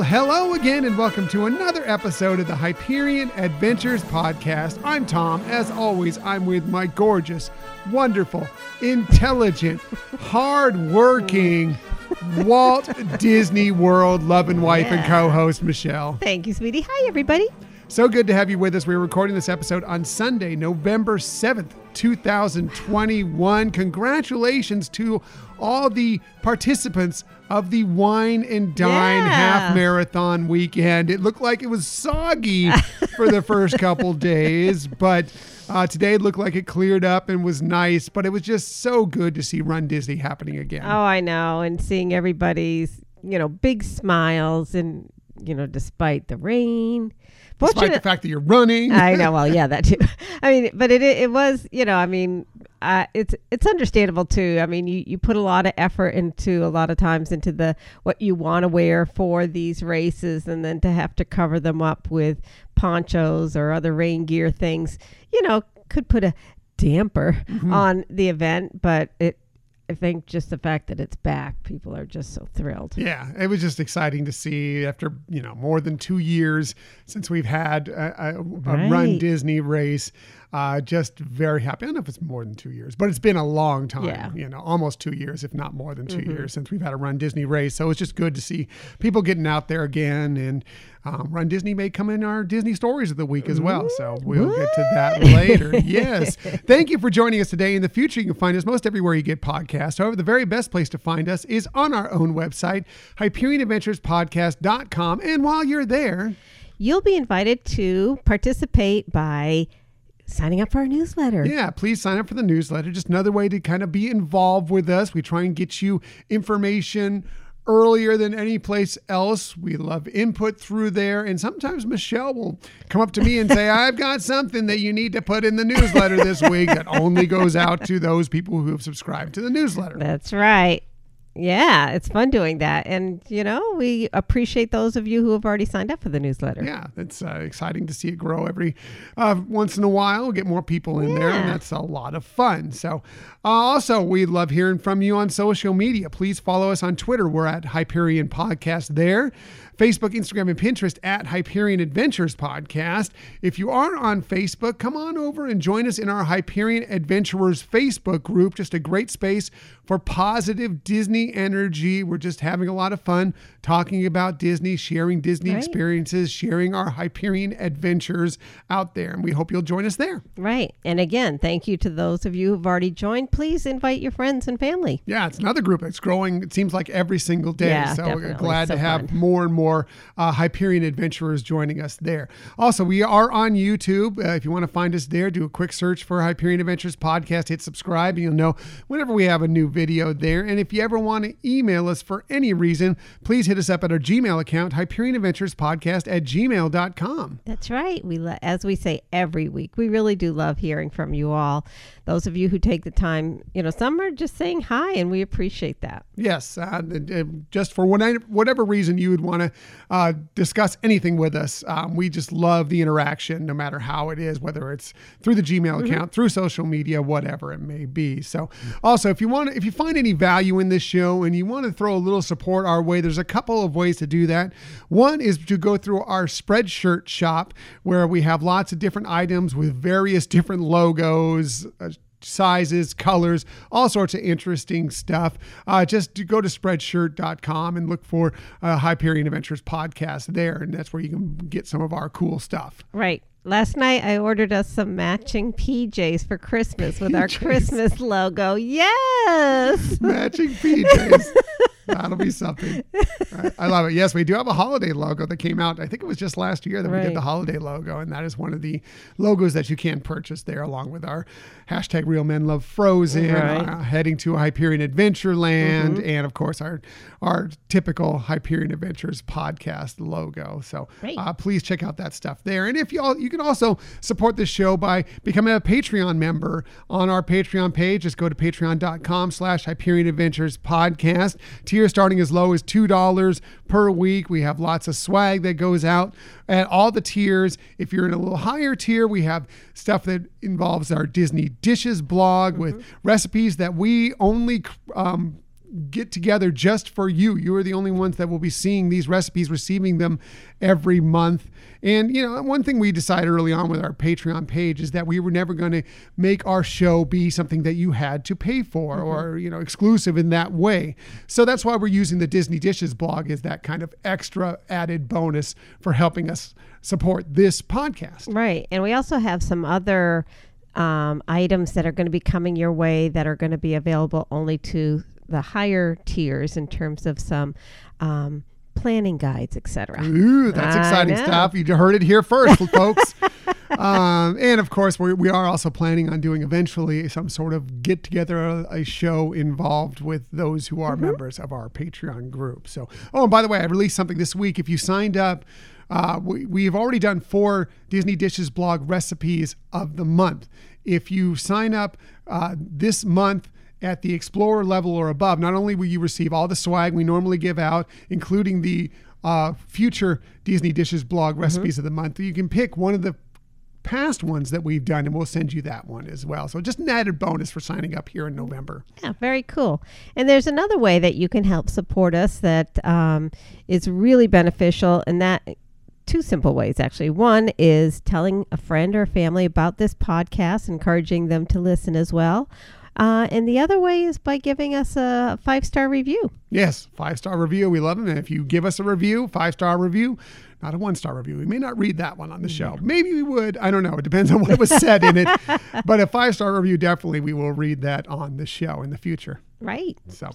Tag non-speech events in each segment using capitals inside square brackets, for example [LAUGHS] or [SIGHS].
Well, hello again, and welcome to another episode of the Hyperion Adventures Podcast. I'm Tom. As always, I'm with my gorgeous, wonderful, intelligent, hardworking [LAUGHS] Walt Disney World loving and wife and co host, Michelle. Thank you, sweetie. Hi, everybody. So good to have you with us. We're recording this episode on Sunday, November 7th, 2021. Congratulations to all the participants of the Wine and Dine Yeah. half marathon weekend. It looked like it was soggy [LAUGHS] for the first couple days, but uh, today it looked like it cleared up and was nice. But it was just so good to see Run Disney happening again. Oh, I know. And seeing everybody's, you know, big smiles and, you know, despite the rain. Despite the fact that you're running. [LAUGHS] I know. Well, yeah, that too. [LAUGHS] I mean, but it it was, you know, I mean, uh, it's it's understandable too. I mean, you, you put a lot of effort into a lot of times into the what you want to wear for these races, and then to have to cover them up with ponchos or other rain gear things, you know, could put a damper on the event. But it, I think, just the fact that it's back, people are just so thrilled. Yeah, it was just exciting to see after you know more than two years since we've had a, a, a Run Disney race. Uh, just very happy. I don't know if it's more than two years, but it's been a long time. Yeah. Mm-hmm. You know, almost two years, if not more than 2 years, since we've had a Run Disney race. So it's just good to see people getting out there again. And um, Run Disney may come in our Disney stories of the week as well. So we'll get to that later. [LAUGHS] yes. Thank you for joining us today. In the future, you can find us most everywhere you get podcasts. However, the very best place to find us is on our own website, HyperionAdventuresPodcast.com. And while you're there, You'll be invited to participate by signing up for our newsletter. Yeah, please sign up for the newsletter. Just another way to kind of be involved with us. We try and get you information earlier than any place else. We love input through there. And sometimes Michelle will come up to me and say, [LAUGHS] I've got something that you need to put in the newsletter this week that only goes out to those people who have subscribed to the newsletter. That's right. Yeah, it's fun doing that. And, you know, we appreciate those of you who have already signed up for the newsletter. Yeah, it's uh, exciting to see it grow every uh, once in a while. We'll get more people in there, and that's a lot of fun. So, uh, also, we love hearing from you on social media. Please follow us on Twitter. We're at Hyperion Podcast there. Facebook, Instagram, and Pinterest at Hyperion Adventures Podcast. If you are on Facebook, come on over and join us in our Hyperion Adventurers Facebook group. Just a great space for positive Disney energy. We're just having a lot of fun talking about Disney, sharing Disney Right. experiences, sharing our Hyperion adventures out there. And we hope you'll join us there. Right. And again, thank you to those of you who've already joined. Please invite your friends and family. Yeah, it's another group that's growing. It seems like every single day. Yeah, so we're definitely. glad So to have fun. more and more uh, Hyperion adventurers joining us there. Also, we are on YouTube. Uh, if you want to find us there, do a quick search for Hyperion Adventures Podcast. Hit subscribe, and you'll know whenever we have a new video there. And if you ever want to email us for any reason, please hit us up at our Gmail account, Hyperion Adventures HyperionAdventuresPodcast at gmail.com. That's right. We lo- as we say every week, we really do love hearing from you all. Those of you who take the time, you know, some are just saying hi and we appreciate that. Yes, uh, just for whatever, whatever reason you would want to uh, discuss anything with us, um, we just love the interaction, no matter how it is, whether it's through the Gmail account, through social media, whatever it may be. So, also, if you want, if you find any value in this show and you want to throw a little support our way, there's a couple of ways to do that. One is to go through our Spreadshirt shop, where we have lots of different items with various different logos. Uh, sizes, colors, all sorts of interesting stuff. Uh, just go to spreadshirt.com and look for uh, Hyperion Adventures podcast there, and that's where you can get some of our cool stuff. Right. Last night I ordered us some matching PJs for Christmas with our PJs. Christmas logo. Yes. [LAUGHS] Matching PJs. [LAUGHS] That'll be something. Right. I love it. Yes, we do have a holiday logo that came out. I think it was just last year that we did the holiday logo, and that is one of the logos that you can purchase there, along with our hashtag Real Men Love Frozen, Right. uh, heading to Hyperion Adventureland, and of course our our typical Hyperion Adventures podcast logo. So uh, please check out that stuff there. And if you all, you can also support this show by becoming a Patreon member on our Patreon page. Just go to patreon.com slash Hyperion Adventures podcast. Tier starting as low as $2 per week. We have lots of swag that goes out at all the tiers. If you're in a little higher tier, we have stuff that involves our Disney dishes blog with recipes that we only um, get together just for you. You are the only ones that will be seeing these recipes, receiving them every month. And, you know, one thing we decided early on with our Patreon page is that we were never going to make our show be something that you had to pay for mm-hmm. or, you know, exclusive in that way. So that's why we're using the Disney Dishes blog as that kind of extra added bonus for helping us support this podcast. Right. And we also have some other um, items that are going to be coming your way that are going to be available only to the higher tiers in terms of some um, planning guides, etc. Ooh, that's I exciting know. stuff. You heard it here first, [LAUGHS] folks. Um, and of course, we, we are also planning on doing eventually some sort of get together, a, a show involved with those who are mm-hmm. members of our Patreon group. So, oh, and by the way, I released something this week. If you signed up, uh, we, we've already done four Disney Dishes blog recipes of the month. If you sign up uh, this month, at the Explorer level or above, not only will you receive all the swag we normally give out, including the uh, future Disney Dishes blog mm-hmm. recipes mm-hmm. of the month, you can pick one of the past ones that we've done and we'll send you that one as well. So just an added bonus for signing up here in November. Yeah, very cool. And there's another way that you can help support us that um, is really beneficial and that two simple ways actually. One is telling a friend or family about this podcast, encouraging them to listen as well. Uh, and the other way is by giving us a five star review. Yes, five star review. We love them. And if you give us a review, five star review, not a one star review. We may not read that one on the show. Maybe we would. I don't know. It depends on what was said in it. [LAUGHS] But a five star review, definitely we will read that on the show in the future. Right. So,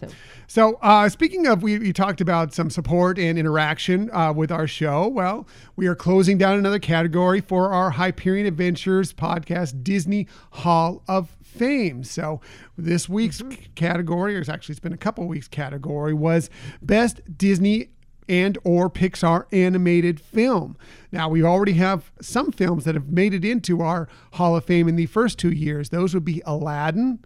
so uh, speaking of, we, we talked about some support and interaction uh, with our show. Well, we are closing down another category for our Hyperion Adventures podcast, Disney Hall of Fame. So, this week's mm-hmm. category, or actually it's been a couple weeks category, was Best Disney and or Pixar animated film. Now we already have some films that have made it into our Hall of Fame in the first two years. Those would be Aladdin,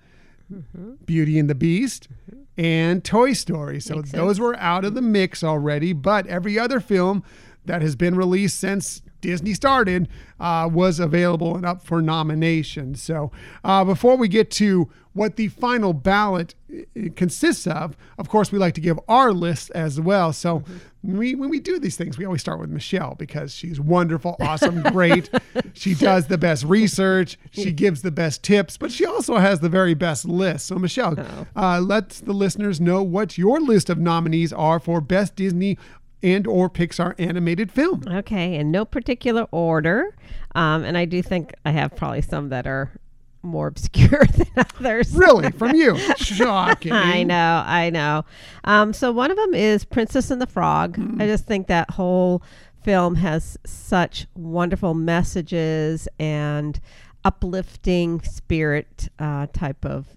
mm-hmm. Beauty and the Beast, mm-hmm. and Toy Story. So Makes those sense. were out of the mix already, but every other film that has been released since Disney started uh, was available and up for nomination. So uh, before we get to what the final ballot uh, consists of, of course, we like to give our list as well. So mm-hmm. we, when we do these things, we always start with Michelle because she's wonderful, awesome, great. [LAUGHS] she does the best research, she [LAUGHS] gives the best tips, but she also has the very best list. So Michelle, oh. uh, let the listeners know what your list of nominees are for Best Disney and or Pixar animated film. Okay, in no particular order. Um, and I do think I have probably some that are more obscure [LAUGHS] than others. Really, [LAUGHS] from you? Shocking. I know, I know. Um, so one of them is Princess and the Frog. Mm. I just think that whole film has such wonderful messages and uplifting spirit uh, type of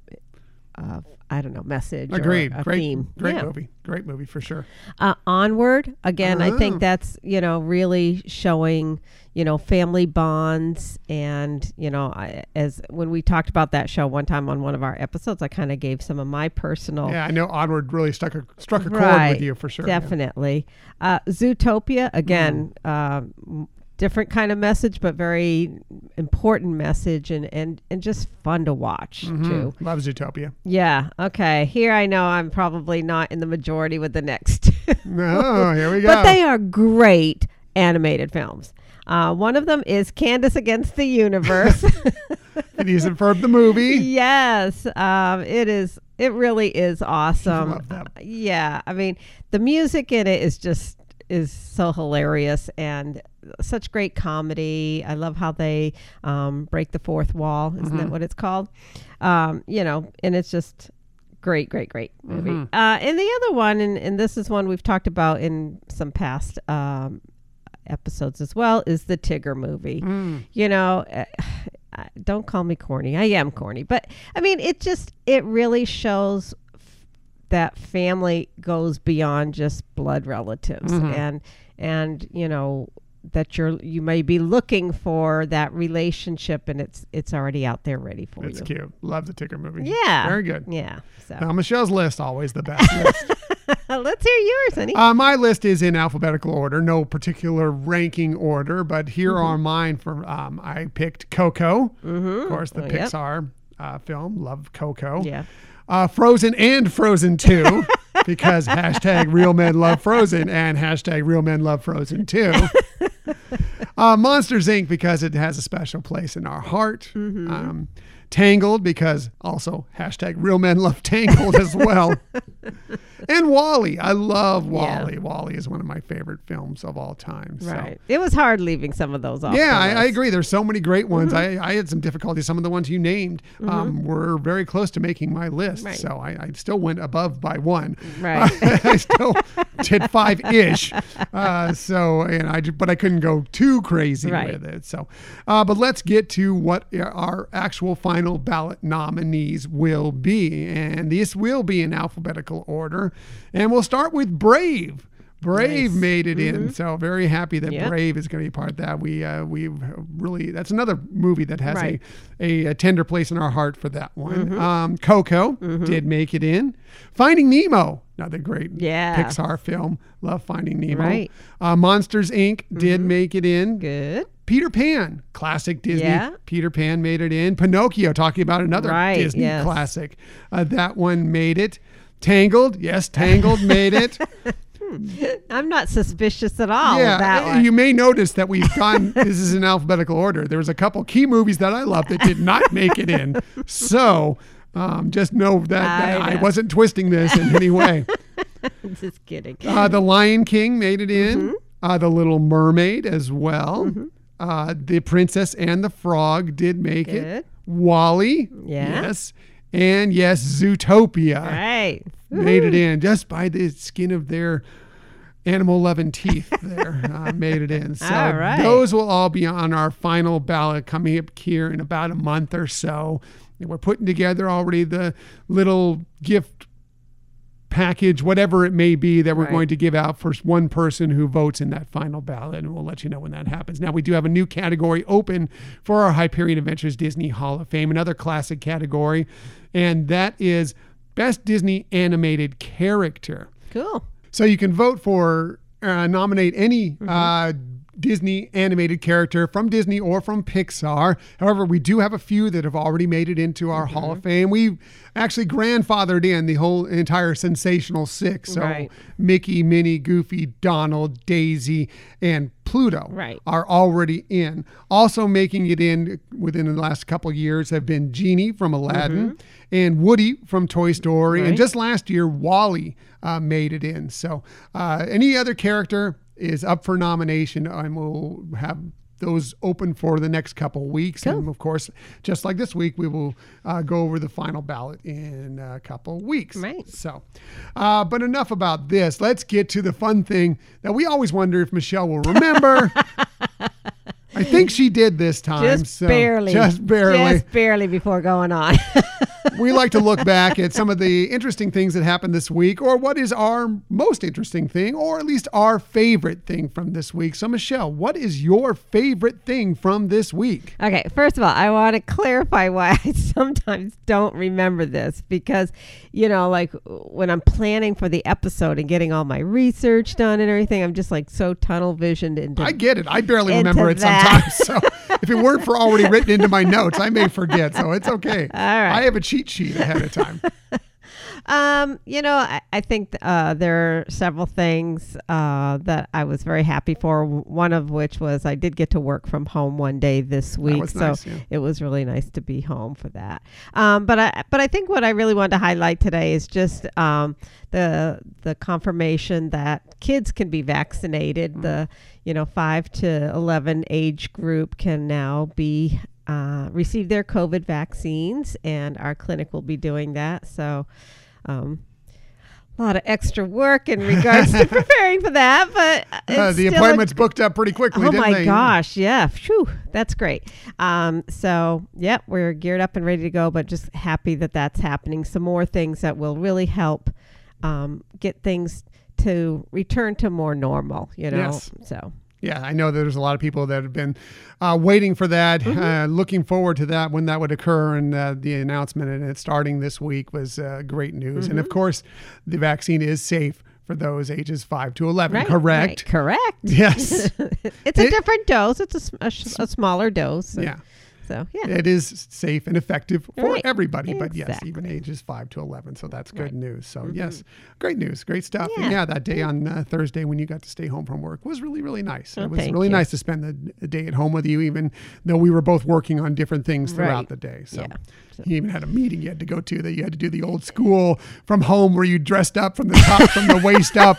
uh, I don't know, message. Agreed. great, theme. great yeah. movie. Great movie for sure. Uh, Onward again. I think ah. that's you know really showing you know family bonds and you know I, as when we talked about that show one time on one of our episodes, I kind of gave some of my personal. Yeah, I know Onward really stuck a struck a right, chord with you for sure. Definitely. Yeah. Uh, Zootopia again. Mm. Uh, different kind of message, but very important message and and and just fun to watch mm-hmm. too. Love Zootopia. Yeah. Okay. Here I know I'm probably not in the majority with the next. no. [LAUGHS] Here we go. But they are great animated films. Uh, one of them is Candace Against the Universe. [LAUGHS] [LAUGHS] it isn't from the movie. Yes, um, it is. It really is awesome. Uh, yeah, I mean, the music in it is just is so hilarious and such great comedy. I love how they um, break the fourth wall. Isn't mm-hmm. that what it's called? Um, you know, and it's just great, great, great movie. Mm-hmm. Uh, and the other one, and, and this is one we've talked about in some past um, episodes as well, is the Tigger movie. Mm. You know. [SIGHS] Uh, don't call me corny. I am corny, but I mean, it just it really shows that family goes beyond just blood relatives mm-hmm. and and you know that you're you may be looking for that relationship and it's it's already out there ready for it's you. It's cute. Love the Tigger movie. Yeah. Very good. Yeah. So now Michelle's list always the best list. [LAUGHS] Let's hear yours, honey. Uh, my list is in alphabetical order, no particular ranking order, but here mm-hmm. are mine. For um, I picked Coco, mm-hmm. of course, the Pixar yep. uh, film. Love Coco. Yeah. Uh, Frozen and Frozen 2 [LAUGHS] because hashtag real men love Frozen and hashtag real men love Frozen 2. [LAUGHS] Uh, Monsters Inc. because it has a special place in our heart. Um, Tangled because also hashtag real men love Tangled as well. [LAUGHS] and WALL-E. I love Yeah. WALL-E. WALL-E is one of my favorite films of all time. So. Right. It was hard leaving some of those off. Yeah, I, I agree. There's so many great ones. Mm-hmm. I, I had some difficulty. Some of the ones you named um, were very close to making my list. Right. So I, I still went above by one. Right. [LAUGHS] I still did five ish. Uh, so, and I, but I couldn't go too crazy Right. with it. So, uh, but let's get to what our actual final ballot nominees will be. And this will be in alphabetical order. And we'll start with Brave. Brave Nice. made it in, so very happy that Yep. Brave is going to be part of that. We uh, we really that's another movie that has Right. a, a a tender place in our heart for that one. Um, Coco did make it in. Finding Nemo, another great Yeah. Pixar film. Love Finding Nemo. Right. Uh, Monsters Inc. did make it in. Good. Peter Pan, classic Disney. Yeah. Peter Pan made it in. Pinocchio, talking about another Right, Disney yes. classic. Uh, that one made it. Tangled, yes, Tangled made it. [LAUGHS] [LAUGHS] I'm not suspicious at all yeah, one. you may notice that we've gone. [LAUGHS] this is in alphabetical order. There was a couple key movies that I love that did not make it in. [LAUGHS] So um, just know that, that I I, wasn't twisting this in any way. Just kidding. Uh, the Lion King made it in. Mm-hmm. Uh, the Little Mermaid as well. Uh, the Princess and the Frog did make it. WALL-E, Yeah. yes, and yes, Zootopia right. made it in just by the skin of their animal loving teeth there uh, [LAUGHS] made it in so All right. those will all be on our final ballot coming up here in about a month or so and we're putting together already the little gift package whatever it may be that we're Right. going to give out for one person who votes in that final ballot and we'll let you know when that happens now we do have a new category open for our hyperion adventures disney hall of fame another classic category and that is best disney animated character Cool. So you can vote for uh, nominate any uh, Disney animated character from Disney or from Pixar. However, we do have a few that have already made it into our Hall of Fame. We actually grandfathered in the whole entire sensational six. So Right. Mickey, Minnie, Goofy, Donald, Daisy, and Pluto Right. are already in. Also making it in within the last couple of years have been Genie from Aladdin and Woody from Toy Story, and just last year WALL-E uh, made it in. So uh, any other character is up for nomination, and we'll have those open for the next couple weeks. And of course, just like this week, we will uh, go over the final ballot in a couple weeks. Right. So, uh, but enough about this. Let's get to the fun thing that we always wonder if Michelle will remember. [LAUGHS] I think she did this time. Just so- barely. Just barely. Just barely before going on. [LAUGHS] we like to look [LAUGHS] back at some of the interesting things that happened this week, or what is our most interesting thing, or at least our favorite thing from this week. So, Michelle, what is your favorite thing from this week? Okay, first of all, I want to clarify why [LAUGHS] I sometimes don't remember this because, you know, like when I'm planning for the episode and getting all my research done and everything, I'm just like so tunnel visioned into. I get it. I barely remember it that. sometimes. [LAUGHS] So, if it weren't for already written into my notes, I may forget. So, it's okay. All right. I have a cheat sheet ahead of time. [LAUGHS] Um, you know, I, I think uh, there are several things uh, that I was very happy for. One of which was I did get to work from home one day this week, so nice, yeah. it was really nice to be home for that. Um, but I but I think what I really wanted to highlight today is just um, the the confirmation that kids can be vaccinated. The you know five to eleven age group can now be uh, receive their COVID vaccines, and our clinic will be doing that. So. Um, a lot of extra work in regards to [LAUGHS] preparing for that, but Uh, the still a appointments booked up pretty quickly, Oh my they? gosh, yeah. Phew, that's great. Um, so, yep, we're geared up and ready to go, but just happy that that's happening. Some more things that will really help um, get things to return to more normal, you know? Yes. So, Yeah, I know there's a lot of people that have been uh, waiting for that, Mm-hmm. uh, looking forward to that when that would occur. And uh, the announcement and it starting this week was uh, great news. And of Mm-hmm. course, the vaccine is safe for those ages 5 to 11, right. correct? right, correct. Yes. [LAUGHS] it's a different dose, it's a, a, a smaller dose. yeah. So yeah, it is safe and effective for Right. everybody. But yes, even ages five to eleven. So that's good Right. news. So yes, great news, great stuff. And Yeah. yeah, that day on uh, Thursday when you got to stay home from work was really really nice. Oh, it was really you. nice to spend the, the day at home with you, even though we were both working on different things throughout Right. the day. So. Yeah. So- You even had a meeting you had to go to that you had to do the old school from home where you dressed up from the top, from the waist up,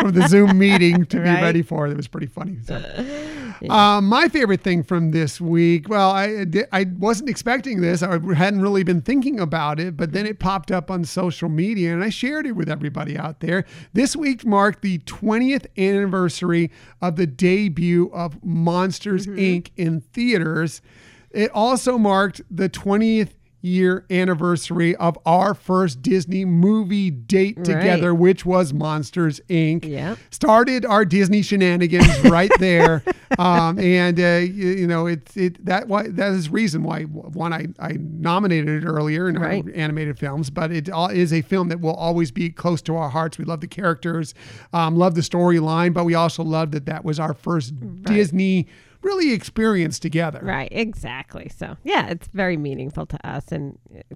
from the Zoom meeting to be [LAUGHS] ready for it. It was pretty funny. So. [LAUGHS] Um, my favorite thing from this week, well, I I wasn't expecting this. I hadn't really been thinking about it, but then it popped up on social media and I shared it with everybody out there. This week marked the 20th anniversary of the debut of Monsters Inc. in theaters. It also marked the 20th year anniversary of our first Disney movie date Right. together, which was Monsters Inc Yep. started our Disney shenanigans right there. [LAUGHS] Um, and uh, you, you know, it's it that why that is reason why one I, I nominated it earlier in Right. our animated films, but it all is a film that will always be close to our hearts. We love the characters, um, love the storyline, but we also love that that was our first Disney really experience together. Right, exactly. So yeah, it's very meaningful to us, and uh,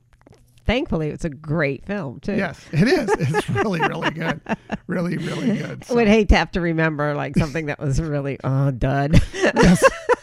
thankfully, it's a great film too. Yes, it is. [LAUGHS] It's really, really good. Really, really good. I [LAUGHS] would hate to have to remember like something that was really oh dud. Yes. [LAUGHS]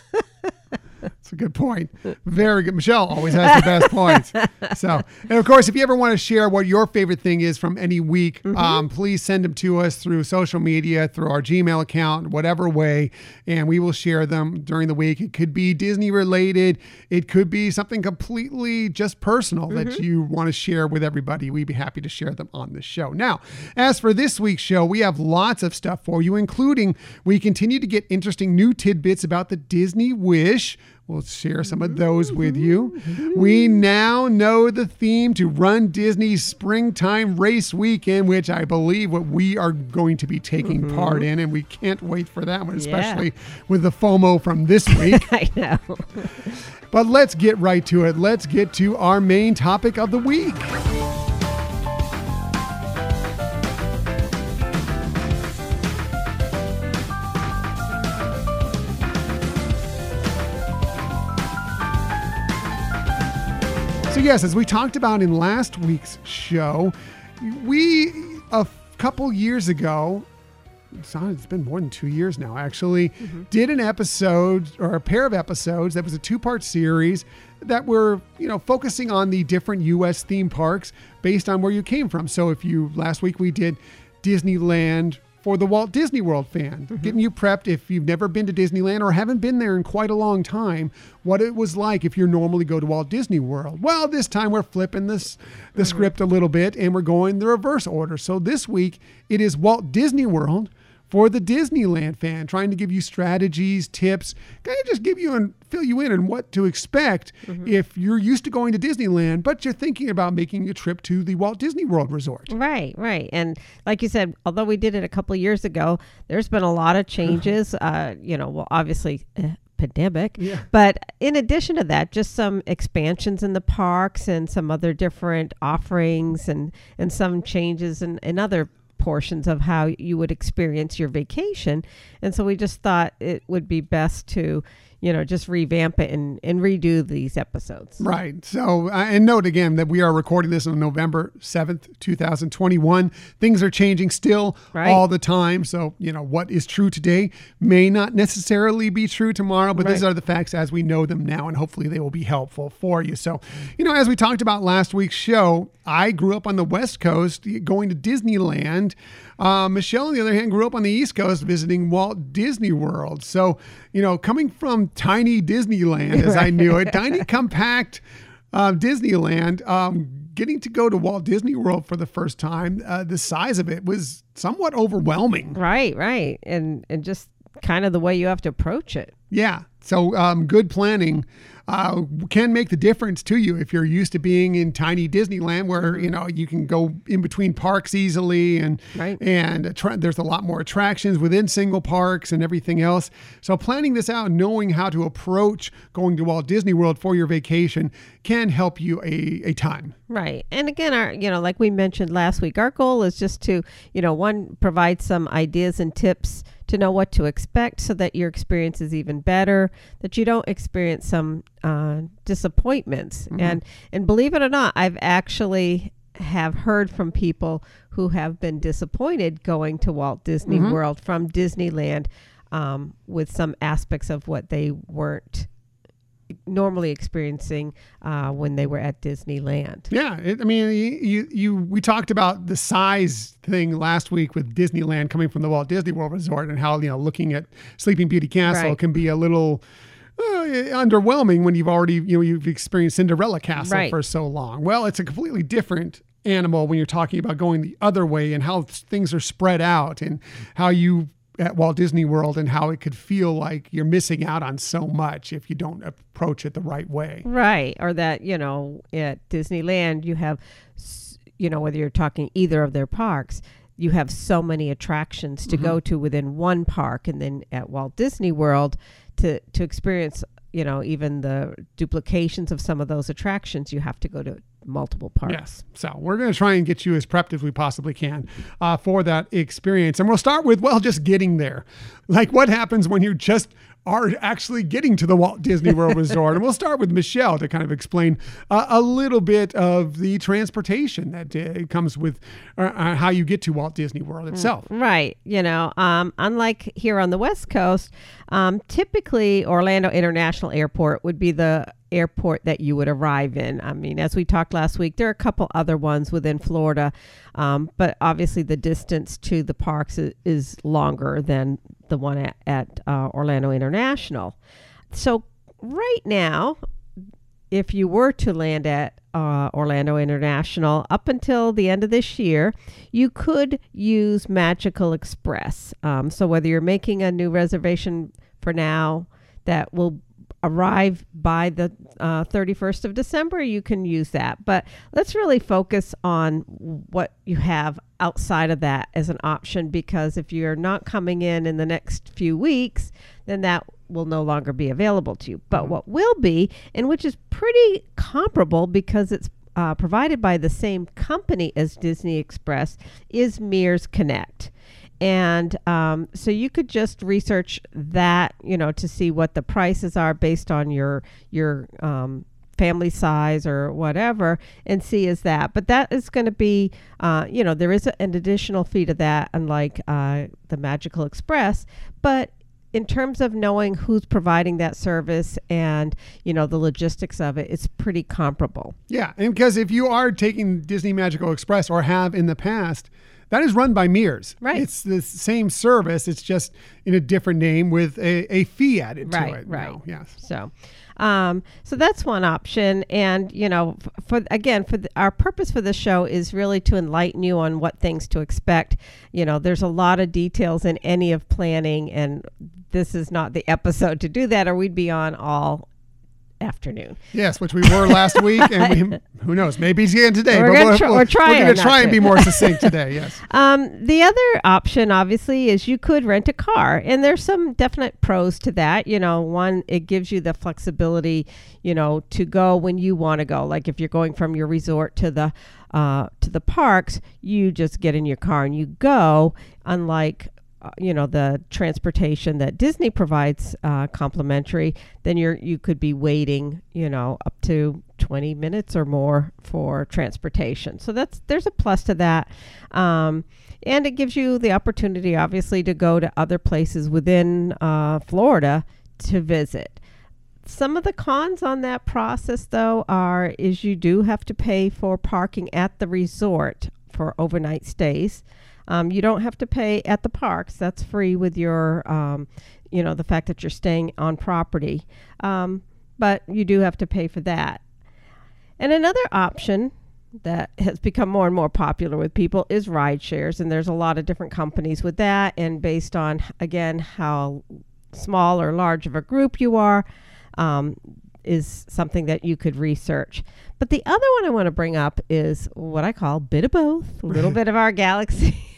That's a good point. Very good. Michelle always has the best points. [LAUGHS] So, and of course, if you ever want to share what your favorite thing is from any week, um, please send them to us through social media, through our Gmail account, whatever way, and we will share them during the week. It could be Disney related, it could be something completely just personal that you want to share with everybody. We'd be happy to share them on the show. Now, as for this week's show, we have lots of stuff for you, including we continue to get interesting new tidbits about the Disney Wish. We'll share some of mm-hmm. those with you. Mm-hmm. We now know the theme to Run Disney's Springtime Race Weekend, which I believe what we are going to be taking mm-hmm. part in, and we can't wait for that one, Yeah. especially with the FOMO from this [LAUGHS] week. I know. but let's get right to it. Let's get to our main topic of the week. Yes, as we talked about in last week's show, we, a couple years ago it's been more than two years now, actually, mm-hmm. did an episode or a pair of episodes that was a two part series that were, you know, focusing on the different U.S. theme parks based on where you came from. So, if you, last week we did Disneyland for the Walt Disney World fan, mm-hmm. getting you prepped if you've never been to Disneyland or haven't been there in quite a long time, what it was like if you normally go to Walt Disney World. Well, this time we're flipping this the mm-hmm. script a little bit and we're going the reverse order. So this week it is Walt Disney World for the Disneyland fan, trying to give you strategies, tips, kind of just give you and fill you in on what to expect if you're used to going to Disneyland, but you're thinking about making a trip to the Walt Disney World Resort. Right, right. And like you said, although we did it a couple of years ago, there's been a lot of [LAUGHS] changes. uh, you know, well, obviously, uh, pandemic. Yeah. But in addition to that, just some expansions in the parks and some other different offerings and, and some changes in, in other portions of how you would experience your vacation. And so we just thought it would be best to, you know, just revamp it and, and redo these episodes. Right. So, uh, and note again that we are recording this on November 7th, 2021. Things are changing still Right. all the time. So, you know, what is true today may not necessarily be true tomorrow, but these are the facts as we know them now, and hopefully they will be helpful for you. So, you know, as we talked about last week's show, I grew up on the West Coast going to Disneyland. Uh, Michelle, on the other hand, grew up on the East Coast visiting Walt Disney World. So, you know, coming from tiny Disneyland, as I knew it, [LAUGHS] tiny, compact uh, Disneyland, um, getting to go to Walt Disney World for the first time, uh, the size of it was somewhat overwhelming. Right, right. And and just kind of the way you have to approach it. Yeah. So um, good planning uh, can make the difference to you if you're used to being in tiny Disneyland, where you know you can go in between parks easily, and Right. and there's a lot more attractions within single parks and everything else. So planning this out, knowing how to approach going to Walt Disney World for your vacation, can help you a, a ton. Right. And again, our, you know, like we mentioned last week, our goal is just to, you know, one, provide some ideas and tips to know what to expect so that your experience is even better. that you don't experience some uh, disappointments. Mhm. And and believe it or not, I've actually have heard from people who have been disappointed going to Walt Disney Mhm. World from Disneyland um, with some aspects of what they weren't normally experiencing uh, when they were at Disneyland. Yeah, it, I mean, you, you we talked about the size thing last week with Disneyland coming from the Walt Disney World Resort and how you know looking at Sleeping Beauty Castle Right. can be a little uh, underwhelming when you've already you know you've experienced Cinderella Castle Right. for so long. Well, it's a completely different animal when you're talking about going the other way and how things are spread out and how you at Walt Disney World and how it could feel like you're missing out on so much if you don't approach it the right way. Right. Or that, you know, at Disneyland, you have, you know, whether you're talking either of their parks, you have so many attractions to go mm-hmm. to within one park. And then at Walt Disney World, to, to experience, you know, even the duplications of some of those attractions, you have to go to multiple parts. Yes. So we're going to try and get you as prepped as we possibly can uh, for that experience. And we'll start with, well, just getting there. Like what happens when you just are actually getting to the Walt Disney World [LAUGHS] Resort. And we'll start with Michelle to kind of explain uh, a little bit of the transportation that uh, comes with uh, uh, how you get to Walt Disney World itself. Right. You know, um, unlike here on the West Coast, um, typically Orlando International Airport would be the airport that you would arrive in. I mean, as we talked last week, there are a couple other ones within Florida, um, but obviously the distance to the parks is, is longer than the one at, at uh, Orlando International. So, right now, if you were to land at uh, Orlando International up until the end of this year, you could use Magical Express. Um, so whether you're making a new reservation for now that will arrive by the uh, 31st of December, you can use that. But let's really focus on what you have outside of that as an option because if you're not coming in in the next few weeks, then that will no longer be available to you. But what will be, and which is pretty comparable because it's uh, provided by the same company as Disney Express, is Mears Connect. And um, so you could just research that, you know, to see what the prices are based on your your um, family size or whatever, and see is that. But that is going to be, uh, you know, there is a, an additional fee to that, unlike uh, the Magical Express. But in terms of knowing who's providing that service and you know the logistics of it, it's pretty comparable. Yeah, and because if you are taking Disney Magical Express or have in the past, that is run by Mears. Right. It's the same service. It's just in a different name with a, a fee added Right, to it. right. now. Yes. So, um, so that's one option. And you know, for again, for the, our purpose for this show is really to enlighten you on what things to expect. You know, there's a lot of details in any of planning, and this is not the [LAUGHS] episode to do that, or we'd be on all afternoon. Yes, which we were last week, and we, [LAUGHS] who knows, maybe it's again today. We're but gonna we'll, try- we'll- we're trying We're going to try and to. be more [LAUGHS] succinct today. Yes. Um, the other option, obviously, is you could rent a car, and there's some definite pros to that. You know, one, it gives you the flexibility, you know, to go when you want to go. Like if you're going from your resort to the uh, to the parks, you just get in your car and you go. Unlike you know the transportation that Disney provides uh, complimentary, then you're you could be waiting you know up to 20 minutes or more for transportation. So that's there's a plus to that, um, and it gives you the opportunity, obviously, to go to other places within uh, Florida to visit. Some of the cons on that process, though, are is you do have to pay for parking at the resort for overnight stays. Um, you don't have to pay at the parks. That's free with your, um, you know, the fact that you're staying on property. Um, but you do have to pay for that. And another option that has become more and more popular with people is ride shares. And there's a lot of different companies with that. And based on, again, how small or large of a group you are, um, is something that you could research. But the other one I want to bring up is what I call bit of both, a little [LAUGHS] bit of our galaxy.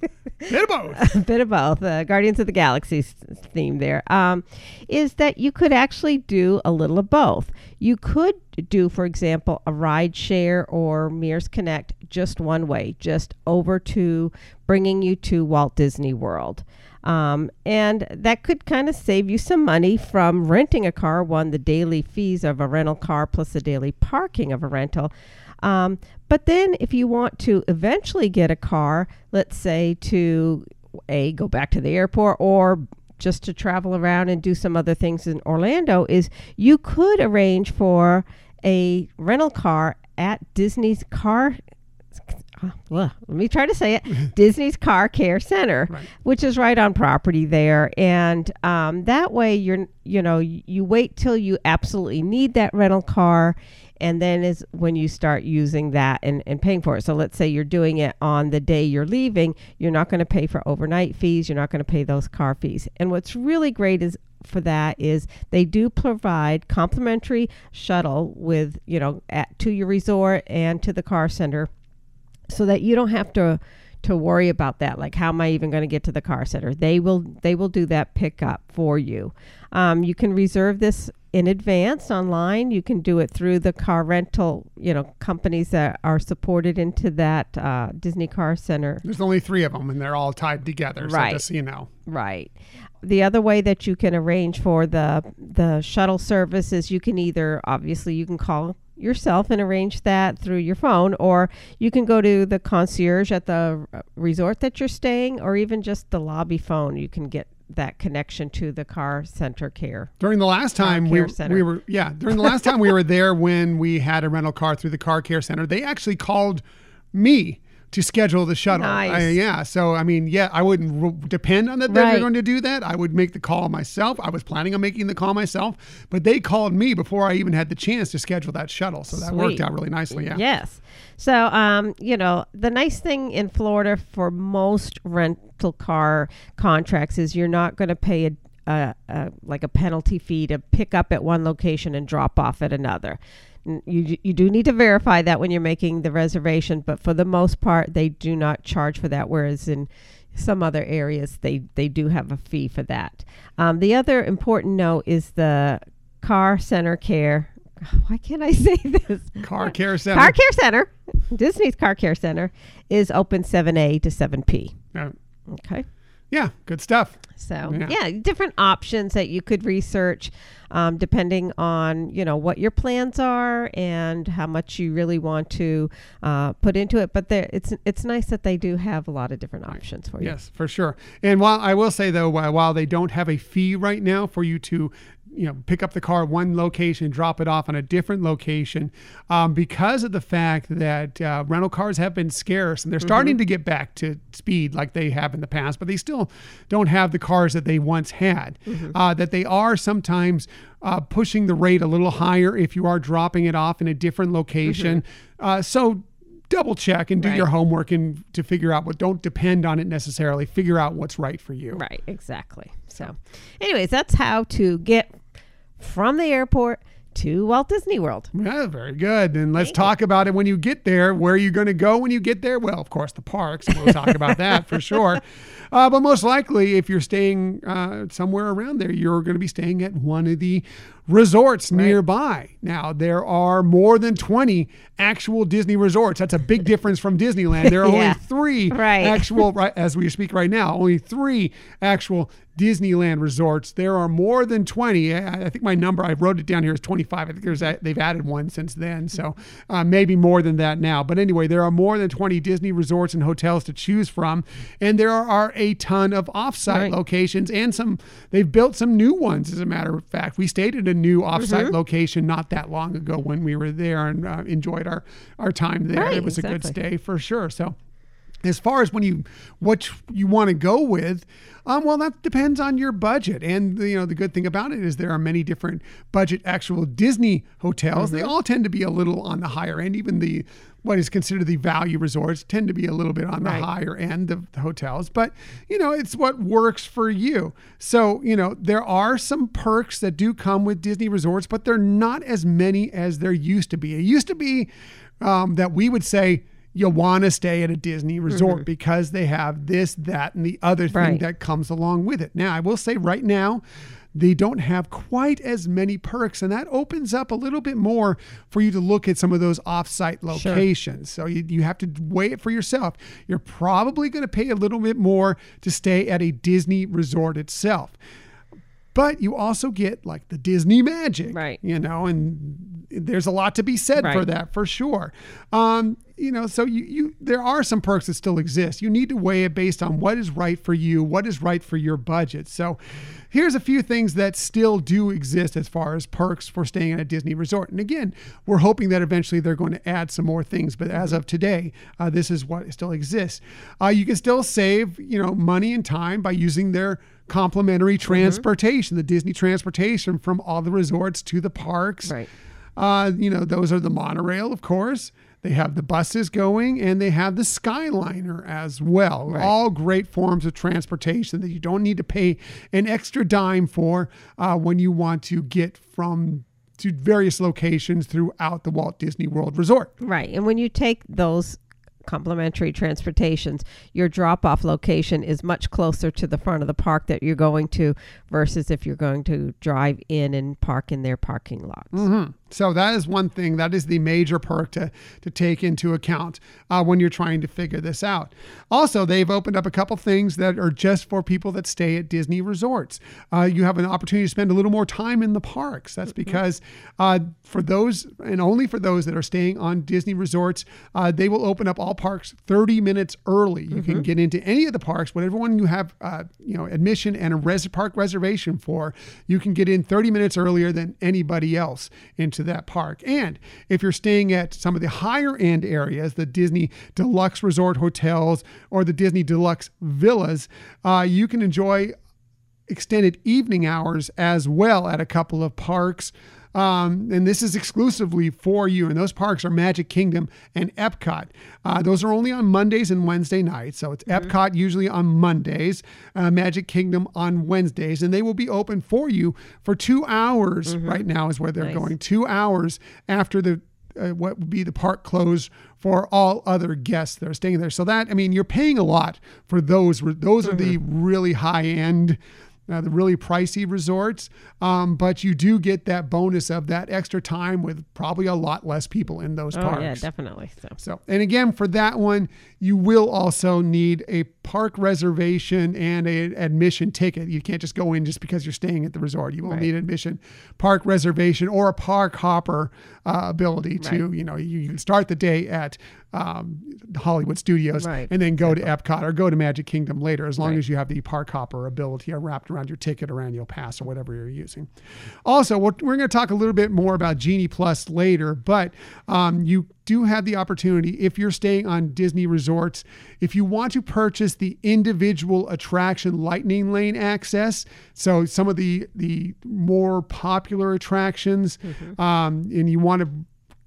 [LAUGHS] Bit of both. [LAUGHS] a bit of both, uh, Guardians of the Galaxy theme there, um, is that you could actually do a little of both. You could do, for example, a ride share or Mears Connect just one way, just over to bringing you to Walt Disney World. Um, and that could kind of save you some money from renting a car, one, the daily fees of a rental car plus the daily parking of a rental. Um, but then if you want to eventually get a car, let's say to a go back to the airport or just to travel around and do some other things in Orlando is you could arrange for a rental car at Disney's car uh, well, let me try to say it [LAUGHS] Disney's Car Care Center, Right. which is right on property there. And um, that way, you're, you know, you, you wait till you absolutely need that rental car. And then is when you start using that and, and paying for it. So let's say you're doing it on the day you're leaving, you're not going to pay for overnight fees, you're not going to pay those car fees. And what's really great is for that is they do provide complimentary shuttle with, you know, at, to your resort and to the car center so that you don't have to to worry about that. Like how am i even going to get to the car center? They will they will do that pickup for you. Um, you can reserve this in advance online you can do it through the car rental you know companies that are supported into that uh, disney car center There's only three of them, and they're all tied together. Right. So just so you know. Right. The other way that you can arrange for the the shuttle service is you can either obviously you can call yourself and arrange that through your phone or you can go to the concierge at the uh, resort that you're staying or even just the lobby phone you can get that connection to the car center care. During the last time we, we were yeah during the last time we were there when we had a rental car through the car care center they actually called me to schedule the shuttle Nice. I- yeah so i mean yeah i wouldn't r- depend on that they're Right. going to do that i would make the call myself i was planning on making the call myself but they called me before i even had the chance to schedule that shuttle so that worked out really nicely yeah Yes. So, um, you know, the nice thing in Florida for most rental car contracts is you're not going to pay a, a like a penalty fee to pick up at one location and drop off at another. You, you do need to verify that when you're making the reservation, but for the most part, they do not charge for that. Whereas in some other areas, they, they do have a fee for that. Um, the other important note is the car center care. [LAUGHS] Why can't I say this? car care center Car Care Center, Disney's Car Care Center, is open 7A to 7P. Yeah. Okay. yeah good stuff So, Yeah. yeah, different options that you could research um, depending on, you know, what your plans are and how much you really want to uh, put into it. But there, it's it's nice that they do have a lot of different options for you. Yes, for sure. And while I will say though, while while they don't have a fee right now for you to, you know, pick up the car at one location, drop it off on a different location, um, because of the fact that uh, rental cars have been scarce and they're starting to get back to speed like they have in the past, but they still don't have the cars that they once had. Uh, that they are sometimes. Uh, pushing the rate a little higher if you are dropping it off in a different location. Uh, so double check and do Right. your homework and to figure out what don't depend on it necessarily figure out what's right for you Right, exactly. So, anyways, that's how to get from the airport to Walt Disney World. yeah very good. And let's Thank talk about it when you get there. Where are you going to go when you get there? Well of course the parks. We'll talk about that for sure [LAUGHS] uh, but most likely if you're staying uh, somewhere around there you're going to be staying at one of the resorts nearby. Now there are more than 20 actual disney resorts. That's a big difference from disneyland. There are [LAUGHS] Yeah. only three Right. actual right as we speak right now only three actual disneyland resorts. There are more than 20 i, I think my number i wrote it down here is 25 i think there's a, they've added one since then. So uh, maybe more than that now. But anyway there are more than 20 disney resorts and hotels to choose from. And there are a ton of offsite Right. locations and some they've built some new ones as a matter of fact. We stayed at a new offsite location not that long ago when we were there and uh, enjoyed our our time there. Right, it was a good stay for sure. So as far as when you what you want to go with um, well that depends on your budget. And you know the good thing about it is there are many different budget actual disney hotels. They all tend to be a little on the higher end. Even the what is considered the value resorts tend to be a little bit on the Right. higher end of the hotels. But you know it's what works for you. So you know there are some perks that do come with disney resorts but they're not as many as there used to be. It used to be um, that we would say you want to stay at a Disney resort mm-hmm. because they have this, that, and the other thing Right. that comes along with it. Now, I will say right now, they don't have quite as many perks, and that opens up a little bit more for you to look at some of those off-site locations. So you, you have to weigh it for yourself. You're probably going to pay a little bit more to stay at a Disney resort itself. But you also get like the Disney magic, Right. You know, and there's a lot to be said for that for sure. Um, you know, so you, you there are some perks that still exist. You need to weigh it based on what is right for you, what is right for your budget. So here's a few things that still do exist as far as perks for staying at a Disney resort. And again, we're hoping that eventually they're going to add some more things. But as of today, uh, this is what still exists. Uh, you can still save, you know, money and time by using their complimentary transportation, the Disney transportation from all the resorts to the parks. Right. Uh, you know, those are the monorail, of course. They have the buses going and they have the Skyliner as well. Right. All great forms of transportation that you don't need to pay an extra dime for uh, when you want to get from to various locations throughout the Walt Disney World Resort. Right. And when you take those complimentary transportations, your drop off location is much closer to the front of the park that you're going to versus if you're going to drive in and park in their parking lots. Mm-hmm. So that is one thing. That is the major perk to to take into account uh, when you're trying to figure this out. Also, they've opened up a couple things that are just for people that stay at Disney resorts. Uh, you have an opportunity to spend a little more time in the parks. That's because uh, for those and only for those that are staying on Disney resorts, uh, they will open up all parks 30 minutes early. You can get into any of the parks, whatever one you have, uh, you know, admission and a res- park reservation for. You can get in 30 minutes earlier than anybody else into that park. And if you're staying at some of the higher end areas, the Disney Deluxe Resort hotels or the Disney Deluxe Villas, uh, you can enjoy extended evening hours as well at a couple of parks. Um, and this is exclusively for you. And those parks are Magic Kingdom and Epcot. Uh, those are only on Mondays and Wednesday nights. So it's Epcot usually on Mondays, uh, Magic Kingdom on Wednesdays. And they will be open for you for two hours right now, is where they're Nice. going. Two hours after the uh, what would be the park closed for all other guests that are staying there. So that I mean, you're paying a lot for those. Those are the really high end. Uh, the really pricey resorts, um, but you do get that bonus of that extra time with probably a lot less people in those Oh, parks. yeah, definitely. So. So, and again, for that one, you will also need a park reservation and a admission ticket. You can't just go in just because you're staying at the resort. You will Right. need admission, park reservation, or a park hopper uh, ability to, Right. you know, you, you can start the day at um, Hollywood Studios Right. and then go to Epcot or go to Magic Kingdom later, as long Right. as you have the park hopper ability wrapped around your ticket or annual pass or whatever you're using. Also, we're, we're going to talk a little bit more about Genie Plus later, but um, you do have the opportunity if you're staying on Disney resorts, if you want to purchase the individual attraction lightning lane access, so some of the the more popular attractions, um, and you want to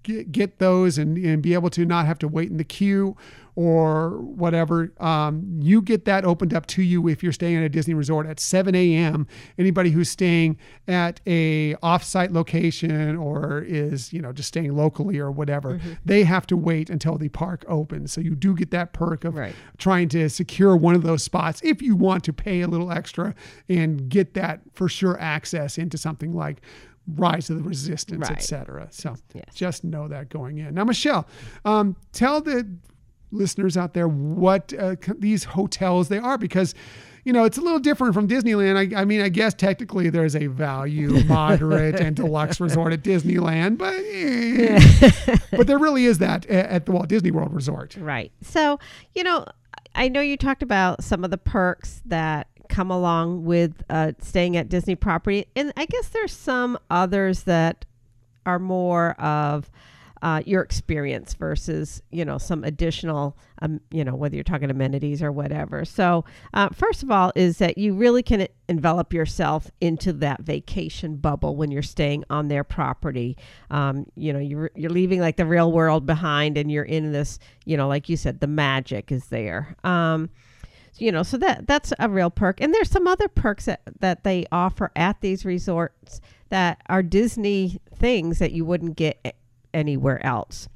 get, get those and, and be able to not have to wait in the queue or whatever. Um, you get that opened up to you if you're staying at a Disney resort at 7 a.m. Anybody who's staying at a offsite location or is you know just staying locally or whatever, they have to wait until the park opens. So you do get that perk of Right. trying to secure one of those spots if you want to pay a little extra and get that for sure access into something like Rise of the Resistance, Right. etc. So Yes. just know that going in. Now, Michelle, um, tell the listeners out there what uh, these hotels they are because. You know, it's a little different from Disneyland. I, I mean, I guess technically there's a value, [LAUGHS] moderate, and deluxe resort at Disneyland, but eh. [LAUGHS] but there really is that at the Walt Disney World Resort. Right. So, you know, I know you talked about some of the perks that come along with uh, staying at Disney property. And I guess there's some others that are more of uh, your experience versus, you know, some additional, um, you know, whether you're talking amenities or whatever. So, uh, first of all, is that you really can envelop yourself into that vacation bubble when you're staying on their property. Um, you know, you're, you're leaving like the real world behind and you're in this, you know, like you said, the magic is there. Um, you know, so that that's a real perk. And there's some other perks that, that they offer at these resorts that are Disney things that you wouldn't get anywhere else.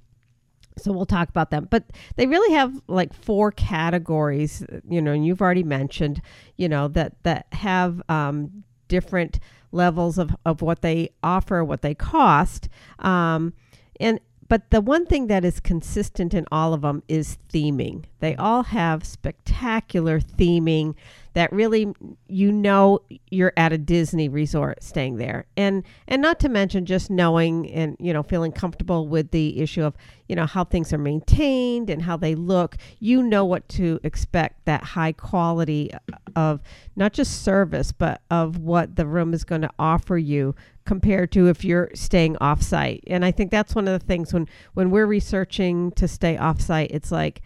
So we'll talk about them. But they really have like four categories, you know, and you've already mentioned, you know, that that have um, different levels of, of what they offer, what they cost. Um, and but the one thing that is consistent in all of them is theming. They all have spectacular theming that really you know you're at a Disney resort staying there. And and not to mention just knowing and you know feeling comfortable with the issue of, you know, how things are maintained and how they look. You know what to expect that high quality of not just service but of what the room is going to offer you compared to if you're staying offsite. And I think that's one of the things when when we're researching to stay offsite, it's like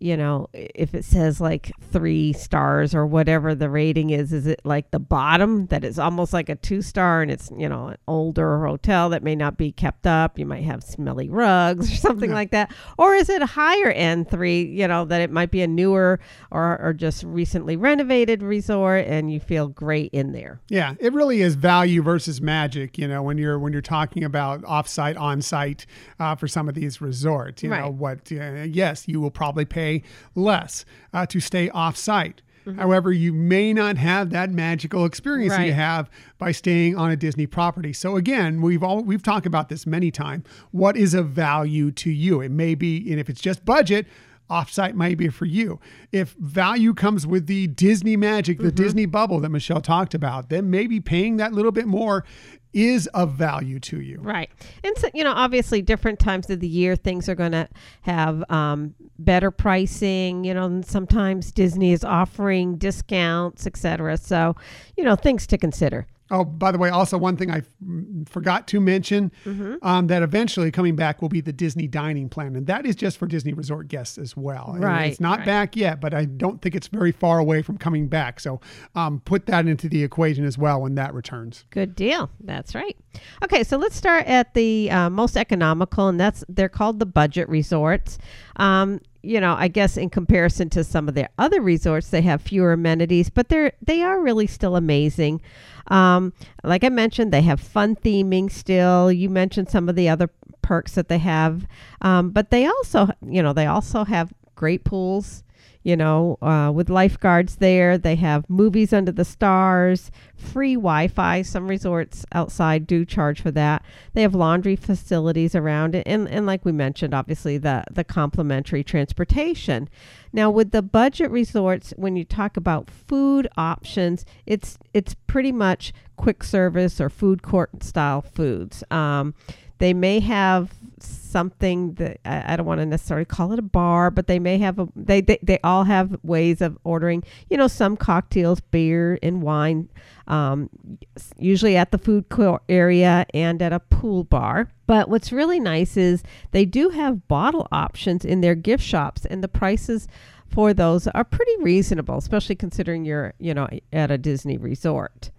you know, if it says like three stars or whatever the rating is, is it like the bottom that is almost like a two star and it's, you know, an older hotel that may not be kept up? You might have smelly rugs or [LAUGHS] something yeah. like that. Or is it a higher end three, you know, that it might be a newer or, or just recently renovated resort and you feel great in there? Yeah, it really is value versus magic, you know, when you're when you're talking about offsite, on-site uh, for some of these resorts. You right. know, what, uh, yes, you will probably pay pay less uh, to stay off site. Mm-hmm. However, you may not have that magical experience right. you have by staying on a Disney property. So again, we've all we've talked about this many times. What is of value to you? It may be, and if it's just budget, offsite might be for you. If value comes with the Disney magic, the mm-hmm. Disney bubble that Michelle talked about, then maybe paying that little bit more is of value to you. Right. And so, you know, obviously different times of the year things are going to have um, better pricing, you know, and sometimes Disney is offering discounts, etc. So, you know, things to consider. Oh, by the way, also one thing I f- forgot to mention mm-hmm. um, that eventually coming back will be the Disney dining plan, and that is just for Disney resort guests as well. Right, and it's not right. back yet, but I don't think it's very far away from coming back. So um, put that into the equation as well when that returns. Good deal. That's right. Okay, so let's start at the uh, most economical, and that's they're called the budget resorts. Um, you know, I guess in comparison to some of their other resorts, they have fewer amenities, but they're they are really still amazing. Um, like I mentioned, they have fun theming still. You mentioned some of the other perks that they have, um, but they also, you know, they also have great pools you know, uh, with lifeguards there. They have movies under the stars, free Wi Fi. Some resorts outside do charge for that. They have laundry facilities around it. And, and like we mentioned, obviously, the, the complimentary transportation. Now, with the budget resorts, when you talk about food options, it's, it's pretty much quick service or food court style foods. Um, they may have something that I, I don't want to necessarily call it a bar, but they may have a they, they they all have ways of ordering. You know, some cocktails, beer and wine, um, usually at the food court area and at a pool bar. But what's really nice is they do have bottle options in their gift shops, and the prices for those are pretty reasonable, especially considering you're you know at a Disney resort.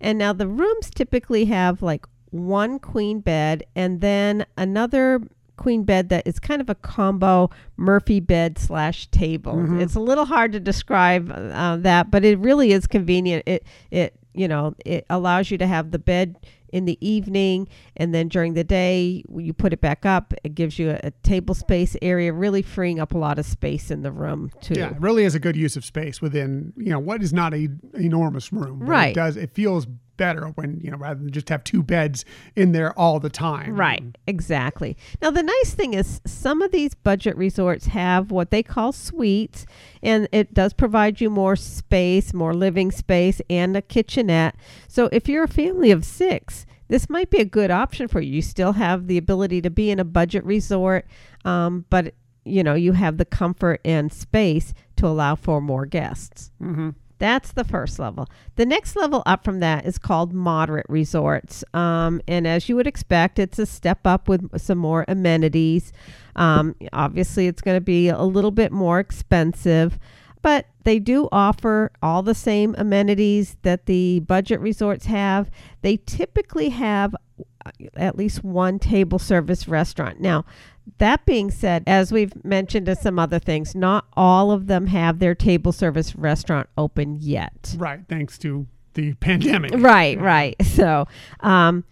And now the rooms typically have like one queen bed and then another queen bed that is kind of a combo Murphy bed slash table. Mm-hmm. It's a little hard to describe uh, that, but it really is convenient. It it you know it allows you to have the bed in the evening and then during the day you put it back up it gives you a, a, table space area really freeing up a lot of space in the room too yeah it really is a good use of space within you know what is not a enormous room right it does it feels better when you know rather than just have two beds in there all the time. Right, exactly. Now the nice thing is some of these budget resorts have what they call suites and it does provide you more space, more living space and a kitchenette. So if you're a family of 6, this might be a good option for you. You still have the ability to be in a budget resort, um, but you know you have the comfort and space to allow for more guests. Mm-hmm. That's the first level. The next level up from that is called moderate resorts. Um, and as you would expect, it's a step up with some more amenities. Um, obviously, it's going to be a little bit more expensive, but they do offer all the same amenities that the budget resorts have. They typically have uh, at least one table service restaurant. Now, that being said, as we've mentioned to some other things, not all of them have their table service restaurant open yet. Right, thanks to the [LAUGHS] pandemic. Right, right. [LAUGHS] So, um,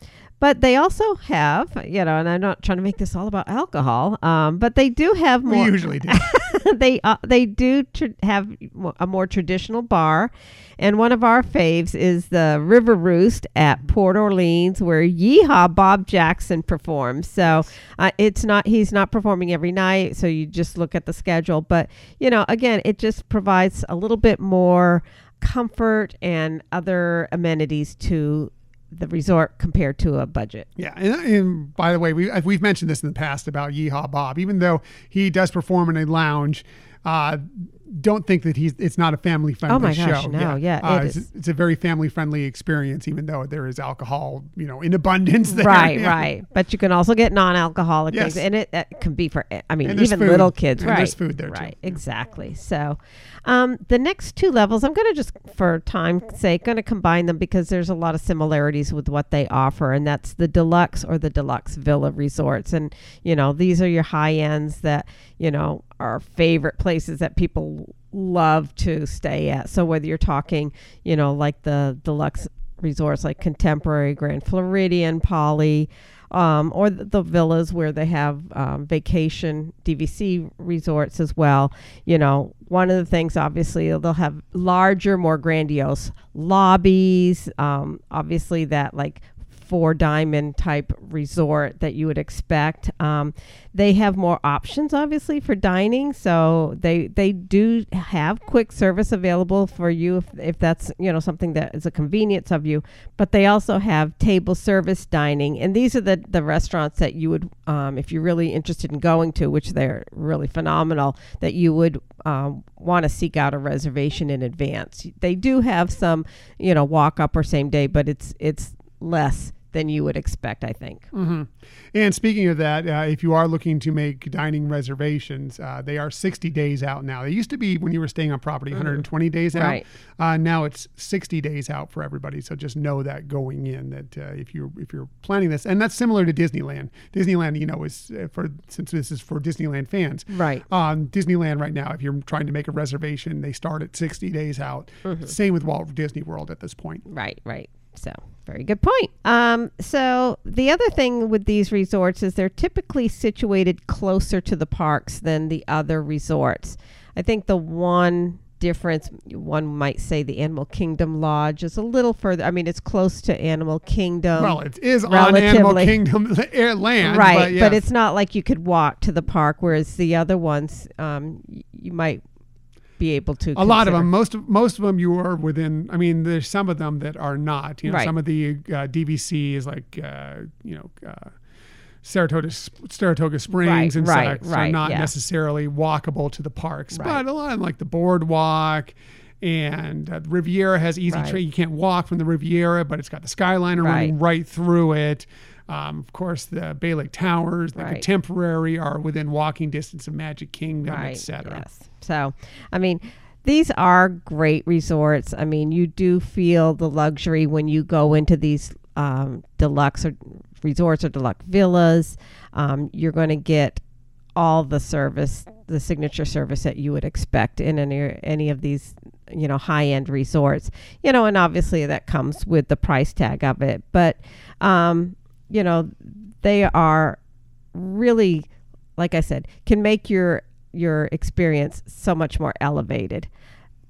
but they also have, you know, and I'm not trying to make this all about alcohol, um, but they do have We more. usually do. [LAUGHS] they uh, they do tr- have a more traditional bar, and one of our faves is the River Roost at Port Orleans, where Yeehaw Bob Jackson performs. So uh, it's not he's not performing every night, so you just look at the schedule. But you know, again, it just provides a little bit more comfort and other amenities to the resort compared to a budget. Yeah, and, and by the way, we we've mentioned this in the past about Yeehaw Bob. Even though he does perform in a lounge, uh, don't think that he's it's not a family friendly Oh my show. gosh, no, yeah, Uh, it it's, is. it's a very family friendly experience, even though there is alcohol, you know, in abundance. There. Right, [LAUGHS] Yeah. right. But you can also get non-alcoholic Yes. things, and it, it can be for. I mean, even food. little kids. And right. there's food there, too. Right. Yeah. Exactly. So, um, the next two levels, I'm going to just, for time's sake, going to combine them because there's a lot of similarities with what they offer, and that's the deluxe or the deluxe villa resorts. And you know, these are your high ends that you know are favorite places that people love to stay at. So whether you're talking, you know, like the deluxe resorts like Contemporary, Grand Floridian, Poly, um, or the, the villas where they have um, vacation DVC resorts as well. You know, one of the things obviously they'll have larger, more grandiose lobbies. Um, obviously, that like four diamond type resort that you would expect. Um, they have more options, obviously, for dining. So they they do have quick service available for you if, if that's you know something that is a convenience of you. But they also have table service dining, and these are the the restaurants that you would, um, if you're really interested in going to, which they're really phenomenal, that you would um, want to seek out a reservation in advance. They do have some, you know, walk up or same day, but it's it's less than you would expect, I think. hmm And speaking of that, uh, if you are looking to make dining reservations, uh, they are 60 days out now. They used to be when you were staying on property, 120 days out. Mm-hmm. Right. Uh, now it's 60 days out for everybody. So just know that going in that uh, if you if you're planning this, and that's similar to Disneyland. Disneyland, you know, is uh, for since this is for Disneyland fans. Right. Um, Disneyland right now, if you're trying to make a reservation, they start at 60 days out. Mm-hmm. Same with Walt Disney World at this point. Right, right. So, very good point. Um, so, the other thing with these resorts is they're typically situated closer to the parks than the other resorts. I think the one difference, one might say the Animal Kingdom Lodge is a little further. I mean, it's close to Animal Kingdom. well, it is on Animal Kingdom [LAUGHS] land, right, But, yes. it's not like you could walk to the park, whereas the other ones, um, you might be able to. a lot of them most of most of them you are within i mean there's some of them that are not you know Right. some of the uh, dvc is like uh, you know uh, Saratoga, Saratoga Springs Right, and right, such are not yeah. necessarily walkable to the parks, Right. but a lot of like the boardwalk and uh, the Riviera has easy Right. train. You can't walk from the Riviera, but it's got the Skyliner running right through it. Um, of course, the Bay Lake Towers, the Right. Contemporary are within walking distance of Magic Kingdom, right, etc. Yes. So, I mean, these are great resorts. I mean, you do feel the luxury when you go into these um, deluxe or resorts or deluxe villas. Um, you're going to get all the service, the signature service that you would expect in any any of these, you know, high end resorts. You know, and obviously that comes with the price tag of it. But, um, you know, they are really, like I said, can make your your experience so much more elevated.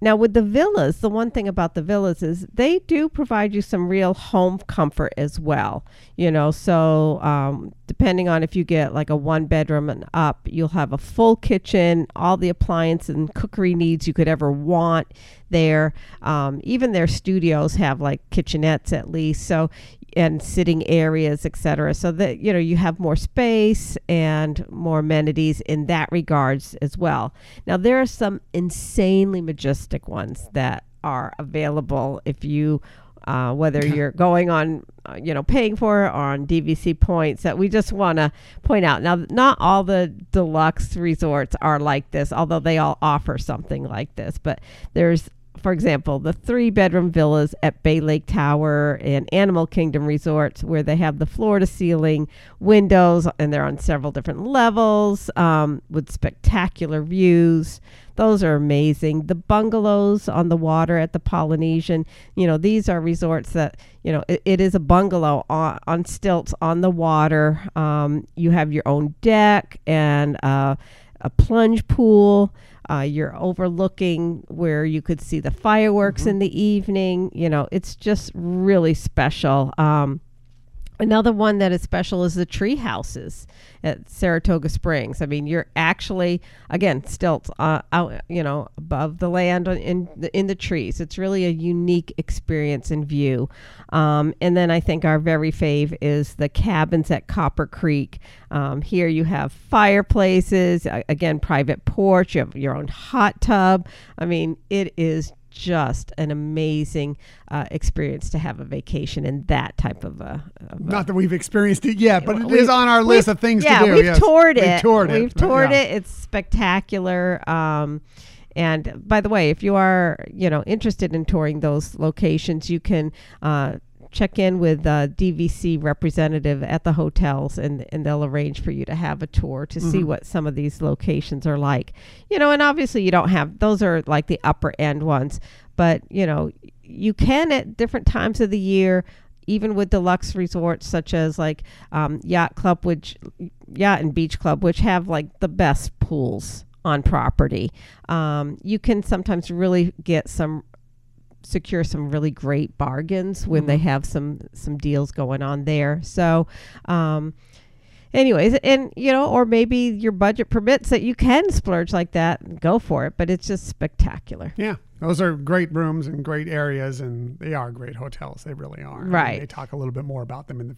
Now, with the villas, the one thing about the villas is they do provide you some real home comfort as well. You know, so um, depending on if you get like a one bedroom and up, you'll have a full kitchen, all the appliance and cookery needs you could ever want there. Um, even their studios have like kitchenettes at least. So and sitting areas, etc. So that you know you have more space and more amenities in that regards as well. Now there are some insanely majestic ones that are available if you. Uh, whether you're going on, uh, you know, paying for it or on DVC points, that we just want to point out. Now, not all the deluxe resorts are like this, although they all offer something like this. But there's for example, the three bedroom villas at Bay Lake Tower and Animal Kingdom Resorts, where they have the floor to ceiling windows and they're on several different levels um, with spectacular views. Those are amazing. The bungalows on the water at the Polynesian, you know, these are resorts that, you know, it, it is a bungalow on, on stilts on the water. Um, you have your own deck and uh, a plunge pool. Uh, you're overlooking where you could see the fireworks Mm-hmm. in the evening. You know, it's just really special. Um, Another one that is special is the tree houses at Saratoga Springs. I mean, you're actually again stilts uh, out, you know, above the land in the, in the trees. It's really a unique experience and view. Um, and then I think our very fave is the cabins at Copper Creek. Um, here you have fireplaces, again, private porch. You have your own hot tub. I mean, it is just an amazing uh, experience to have a vacation in that type of a. Of a Not that we've experienced it yet, but it we- on our list of things yeah, to do. we've yes. toured it. We've toured it. We've toured yeah. it. It's spectacular. Um, and by the way, if you are you know interested in touring those locations, you can. Uh, Check in with a DVC representative at the hotels, and and they'll arrange for you to have a tour to see Mhm. what some of these locations are like. You know, and obviously you don't have those are like the upper end ones, but you know you can at different times of the year even with deluxe resorts such as like um, yacht club which yacht and beach club which have like the best pools on property um, you can sometimes really get some secure some really great bargains when they have some some deals going on there so um, anyways and you know or maybe your budget permits that you can splurge like that and go for it but it's just spectacular Yeah, those are great rooms and great areas, and they are great hotels. They really are. Right. they talk a little bit more about them in the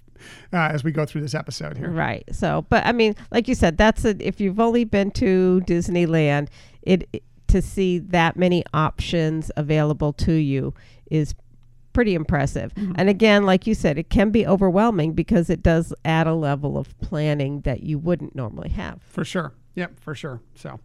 uh, as we go through this episode here. Right. So, but I mean, like you said, that's a, if you've only been to Disneyland, it, it- to see that many options available to you is pretty impressive. Mm-hmm. And again, like you said, it can be overwhelming because it does add a level of planning that you wouldn't normally have. For sure. Yep, for sure. So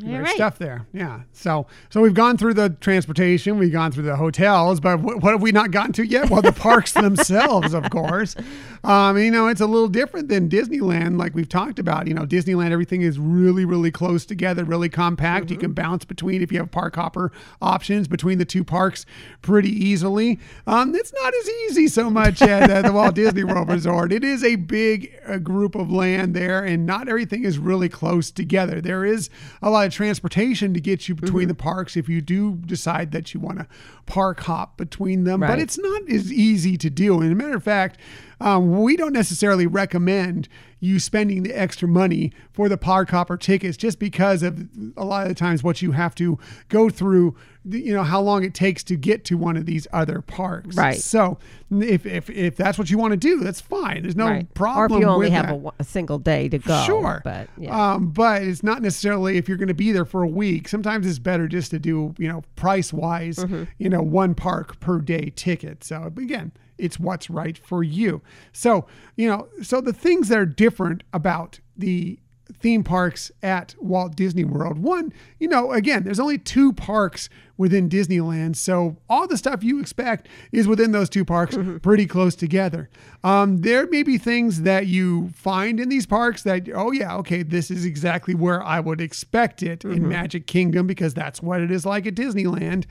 great right. stuff there. Yeah. So so we've gone through the transportation, we've gone through the hotels, but wh- what have we not gotten to yet? Well, the parks [LAUGHS] themselves, of course. Um, you know, it's a little different than Disneyland, like we've talked about. You know, Disneyland, everything is really, really close together, really compact. You can bounce between if you have park hopper options between the two parks pretty easily. Um, it's not as easy so much at uh, the Walt Disney World Resort. It is a big uh, group of land there, and not everything is really close together. There is a lot of transportation to get you between the parks if you do decide that you want to park hop between them, but it's not as easy to do. And a matter of fact, um, we don't necessarily recommend you spending the extra money for the park hopper tickets just because of a lot of the times what you have to go through, you know, how long it takes to get to one of these other parks. Right. So if, if, if that's what you want to do, that's fine. There's no right. problem Or if you only have a, a single day to go. Sure. But yeah. Um, but it's not necessarily if you're going to be there for a week. Sometimes it's better just to do, you know, price wise, Mm-hmm. you know, one park per day ticket. So again, it's what's right for you. So, you know, so the things that are different about the theme parks at Walt Disney World. One, you know, again, there's only two parks within Disneyland. So all the stuff you expect is within those two parks, pretty close together. Um, there may be things that you find in these parks that, oh, yeah, okay, this is exactly where I would expect it in Magic Kingdom because that's what it is like at Disneyland.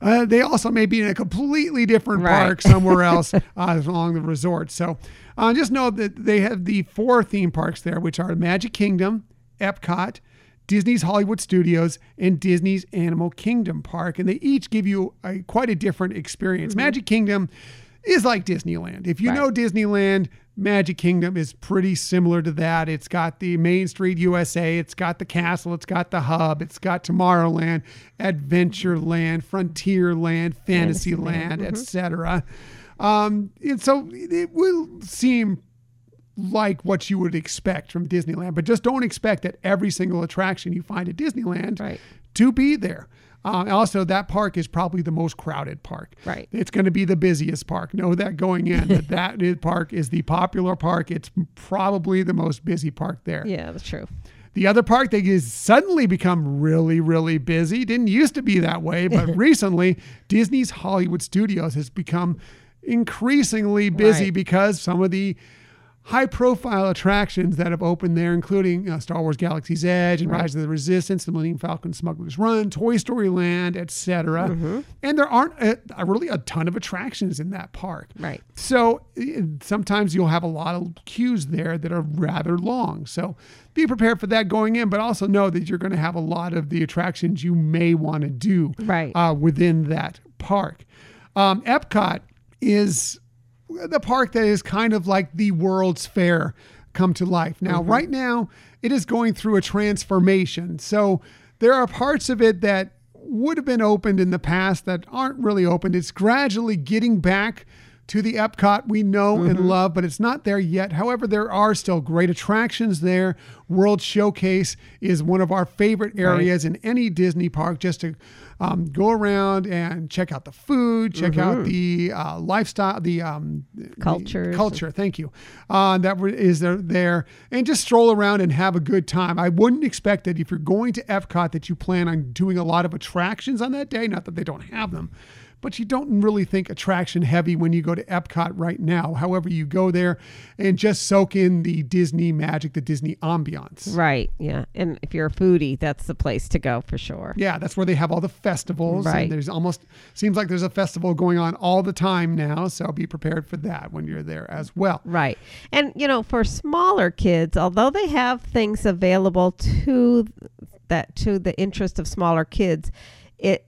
Uh, they also may be in a completely different Right. park somewhere [LAUGHS] else uh, along the resort. So uh, just know that they have the four theme parks there, which are Magic Kingdom, Epcot, Disney's Hollywood Studios, and Disney's Animal Kingdom Park. And they each give you a, quite a different experience. Magic Kingdom is like Disneyland. If you Right. know Disneyland, Magic Kingdom is pretty similar to that. It's got the Main Street USA, it's got the castle, it's got the hub, it's got Tomorrowland, Adventureland, Frontierland, Fantasyland, etc. Um, and so it will seem like what you would expect from Disneyland, but just don't expect that every single attraction you find at Disneyland Right. to be there. Um, also, that park is probably the most crowded park. Right. It's going to be the busiest park. Know that going in. that [LAUGHS] that is- park is the popular park. It's probably the most busy park there. yeah, that's true. The other park that has suddenly become really, really busy. Didn't used to be that way, but [LAUGHS] recently Disney's Hollywood Studios has become increasingly busy Right. because some of the high profile attractions that have opened there, including uh, Star Wars Galaxy's Edge and Right. Rise of the Resistance, the Millennium Falcon Smuggler's Run, Toy Story Land, etc. Mm-hmm. And there aren't a, a really a ton of attractions in that park. Right. So sometimes you'll have a lot of queues there that are rather long. So be prepared for that going in, but also know that you're going to have a lot of the attractions you may want to do Right. uh, within that park. Um, Epcot is the park that is kind of like the World's Fair come to life. Now, mm-hmm. right now, it is going through a transformation. So there are parts of it that would have been opened in the past that aren't really opened. It's gradually getting back to the Epcot we know and love, but it's not there yet. However, there are still great attractions there. World Showcase is one of our favorite areas in any Disney park just to um, go around and check out the food, check out the uh, lifestyle, the um, the culture. Thank you. Uh, that is there, there, and just stroll around and have a good time. I wouldn't expect that if you're going to Epcot that you plan on doing a lot of attractions on that day. Not that they don't have them, but you don't really think attraction heavy when you go to Epcot right now. However, you go there and just soak in the Disney magic, the Disney ambiance. Right. Yeah. And if you're a foodie, that's the place to go for sure. Yeah, that's where they have all the festivals. Right. And there's almost seems like there's a festival going on all the time now. So be prepared for that when you're there as well. Right. And, you know, for smaller kids, although they have things available to that to the interest of smaller kids, it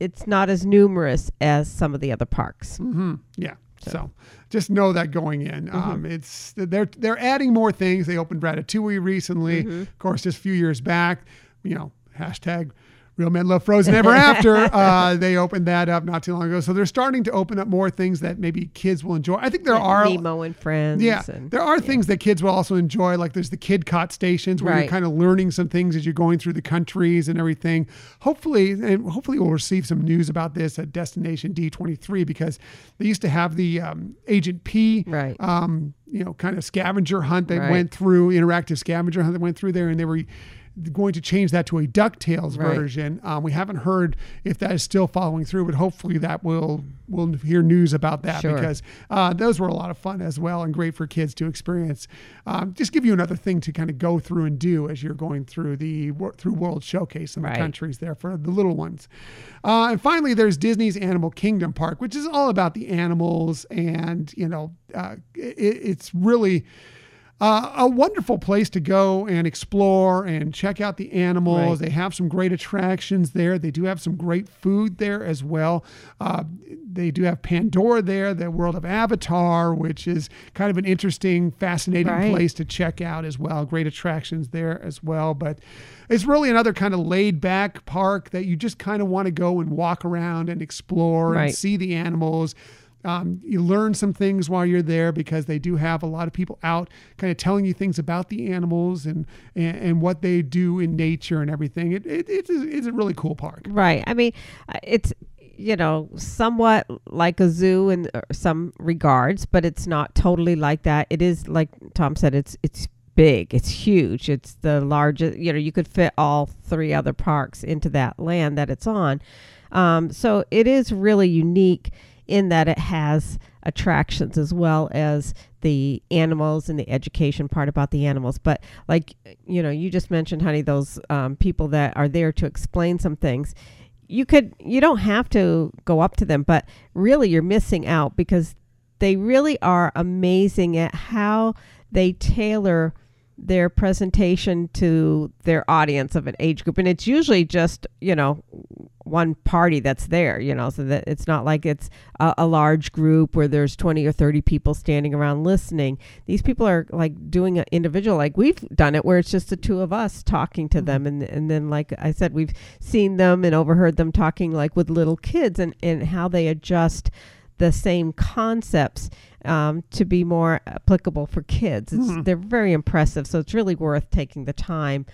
it's not as numerous as some of the other parks. hmm Yeah. So. just know that going in. Mm-hmm. Um, it's they're they're adding more things. They opened Ratatouille recently. Mm-hmm. Of course, just a few years back, you know, hashtag Real Men Love Frozen Ever After. [LAUGHS] Uh, they opened that up not too long ago. So they're starting to open up more things that maybe kids will enjoy. I think there are Nemo and Friends. Yeah, and, there are things that kids will also enjoy. Like there's the Kidcot stations where you're kind of learning some things as you're going through the countries and everything. Hopefully, and hopefully we'll receive some news about this at Destination D23 because they used to have the um, Agent P, Right. um, you know, kind of scavenger hunt that Right. went through interactive scavenger hunt that went through there, and they were going to change that to a Ducktales Right. version. Um, we haven't heard if that is still following through, but hopefully that will we'll hear news about that Sure. because uh, those were a lot of fun as well and great for kids to experience. Um, just give you another thing to kind of go through and do as you're going through the through World Showcase in Right. the countries there for the little ones. Uh, and finally, there's Disney's Animal Kingdom Park, which is all about the animals, and you know, uh, it, it's really. Uh, a wonderful place to go and explore and check out the animals. Right. They have some great attractions there. They do have some great food there as well. Uh, they do have Pandora there, the world of Avatar, which is kind of an interesting, fascinating Right. place to check out as well. Great attractions there as well. But it's really another kind of laid back park that you just kind of want to go and walk around and explore and see the animals. Um, you learn some things while you're there because they do have a lot of people out kind of telling you things about the animals and, and, and what they do in nature and everything. It, it, it's, a, it's a really cool park. Right. I mean, uh, it's you know somewhat like a zoo in uh, some regards, but it's not totally like that. It is like Tom said. It's it's big. It's huge. It's the largest. You know, you could fit all three other parks into that land that it's on. Um, so it is really unique in that it has attractions as well as the animals and the education part about the animals. But like you know, you just mentioned, honey, those um, people that are there to explain some things. You could, you don't have to go up to them, but really you're missing out because they really are amazing at how they tailor their presentation to their audience of an age group. And it's usually just you know one party that's there you know so that it's not like it's a, a large group where there's 20 or 30 people standing around listening. These people are like doing an individual like we've done it where it's just the two of us talking to them. Mm-hmm. And and then like i said we've seen them and overheard them talking like with little kids and and how they adjust the same concepts um, to be more applicable for kids. It's, Mhm. They're very impressive, so it's really worth taking the time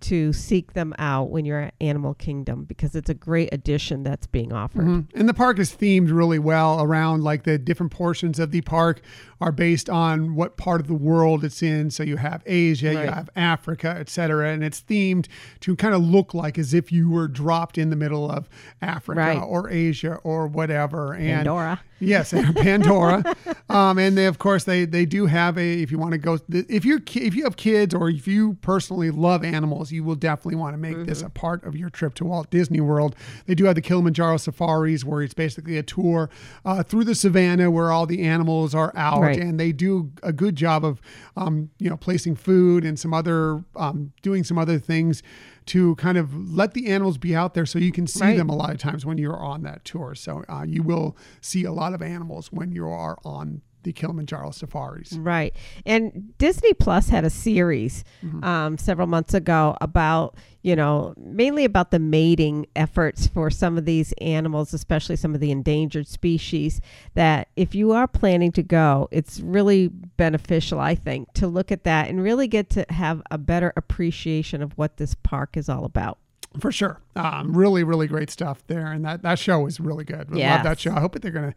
to seek them out when you're at Animal Kingdom because it's a great addition that's being offered. Mm-hmm. And the park is themed really well around like the different portions of the park are based on what part of the world it's in. So you have Asia, right. you have Africa, etc., and it's themed to kind of look like as if you were dropped in the middle of Africa right. or Asia or whatever. And Pandora. Yes, [LAUGHS] Pandora. um, and they, of course, they they do have a. If you want to go, if you if you have kids or if you personally love animals, you will definitely want to make mm-hmm. this a part of your trip to Walt Disney World. They do have the Kilimanjaro safaris, where it's basically a tour uh, through the savannah where all the animals are out, right. and they do a good job of, um, you know, placing food and some other, um, doing some other things to kind of let the animals be out there so you can see right. them a lot of times when you're on that tour. So uh, you will see a lot of animals when you are on the Kilimanjaro safaris. Right. And Disney Plus had a series mm-hmm. um, several months ago about, you know, mainly about the mating efforts for some of these animals, especially some of the endangered species. That if you are planning to go, it's really beneficial, I think, to look at that and really get to have a better appreciation of what this park is all about. For sure. Um, really, really great stuff there. And that, that show is really good. Yes. love that show. I hope that they're going to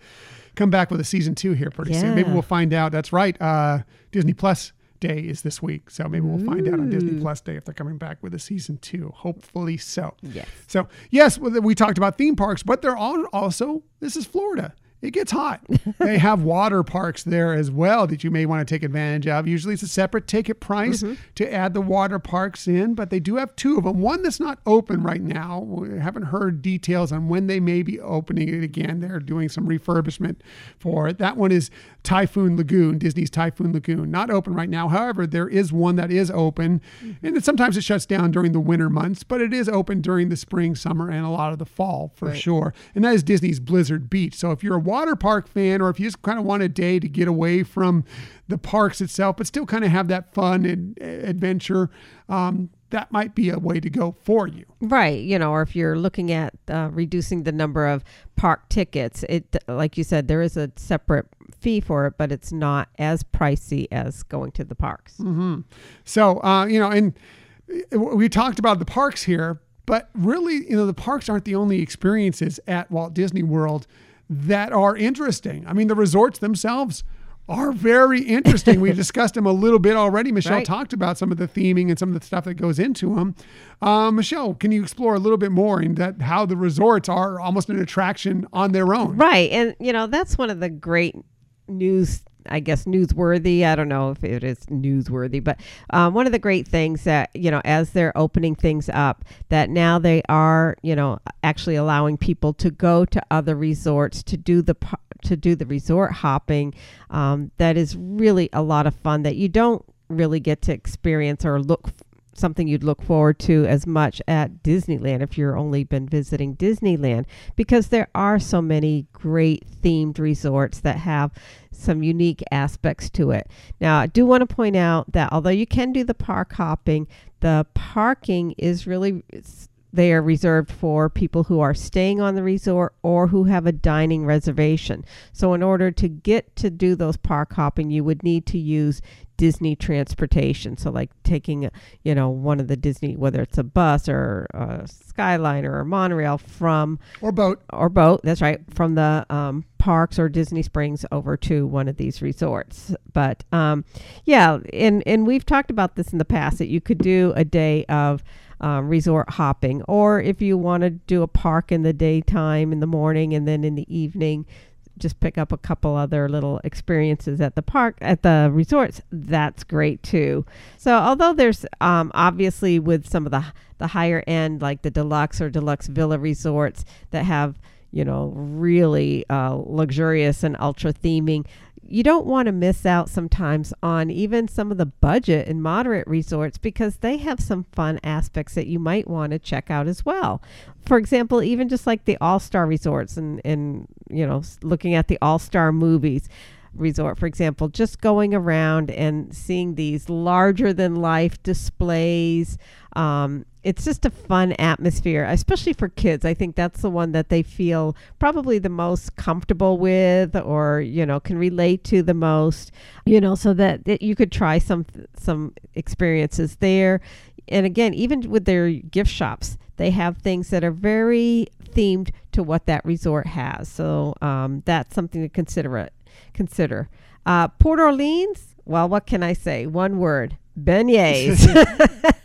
come back with a season two here pretty yeah. soon. Maybe we'll find out. That's right. Uh, Disney Plus Day is this week, so maybe we'll find out on Disney Plus Day if they're coming back with a season two. Hopefully so. Yes. So yes, we talked about theme parks, but they're all also this is Florida it gets hot. [LAUGHS] they have water parks there as well that you may want to take advantage of. Usually it's a separate ticket price mm-hmm. to add the water parks in, but they do have two of them. One that's not open right now. We haven't heard details on when they may be opening it again. They're doing some refurbishment for it. That one is Typhoon Lagoon, Disney's Typhoon Lagoon. Not open right now. However, there is one that is open, mm-hmm. and it, sometimes it shuts down during the winter months, but it is open during the spring, summer, and a lot of the fall for right. sure. And that is Disney's Blizzard Beach. So if you're a water park fan, or if you just kind of want a day to get away from the parks itself, but still kind of have that fun and adventure, um, that might be a way to go for you. Right. You know, or if you're looking at uh, reducing the number of park tickets, it, like you said, there is a separate fee for it, but it's not as pricey as going to the parks. Mm-hmm. So, uh, you know, and we talked about the parks here, but really, you know, the parks aren't the only experiences at Walt Disney World that are interesting. I mean, the resorts themselves are very interesting. we [LAUGHS] discussed them a little bit already. Michelle right. talked about some of the theming and some of the stuff that goes into them. Uh, Michelle, can you explore a little bit more in that how the resorts are almost an attraction on their own? Right, and you know that's one of the great news I guess newsworthy. I don't know if it is newsworthy, but um, one of the great things that you know, as they're opening things up, that now they are you know actually allowing people to go to other resorts to do the to do the resort hopping. Um, that is really a lot of fun that you don't really get to experience or look something you'd look forward to as much at Disneyland if you're only been visiting Disneyland because there are so many great themed resorts that have some unique aspects to it. Now, I do want to point out that although you can do the park hopping, the parking is really they are reserved for people who are staying on the resort or who have a dining reservation. So, in order to get to do those park hopping, you would need to use Disney transportation. So, like taking, you know, one of the Disney, whether it's a bus or a Skyliner or a monorail from or boat or boat. That's right, from the um, parks or Disney Springs over to one of these resorts. But um, yeah, and and we've talked about this in the past that you could do a day of um, resort hopping, or if you want to do a park in the daytime in the morning and then in the evening, just pick up a couple other little experiences at the park at the resorts that's great too. So although there's um, obviously with some of the the higher end like the deluxe or deluxe villa resorts that have you know really uh, luxurious and ultra theming you don't want to miss out sometimes on even some of the budget and moderate resorts because they have some fun aspects that you might want to check out as well. For example, even just like the All Star resorts and, and, you know, looking at the All Star movies resort, for example, just going around and seeing these larger than life displays um, it's just a fun atmosphere, especially for kids. I think that's the one that they feel probably the most comfortable with, or you know, can relate to the most. You know, so that, that you could try some some experiences there. and again, even with their gift shops, they have things that are very themed to what that resort has. So um, that's something to consider. It, consider. Uh, Port Orleans. Well, what can I say? One word: beignets. [LAUGHS] [LAUGHS]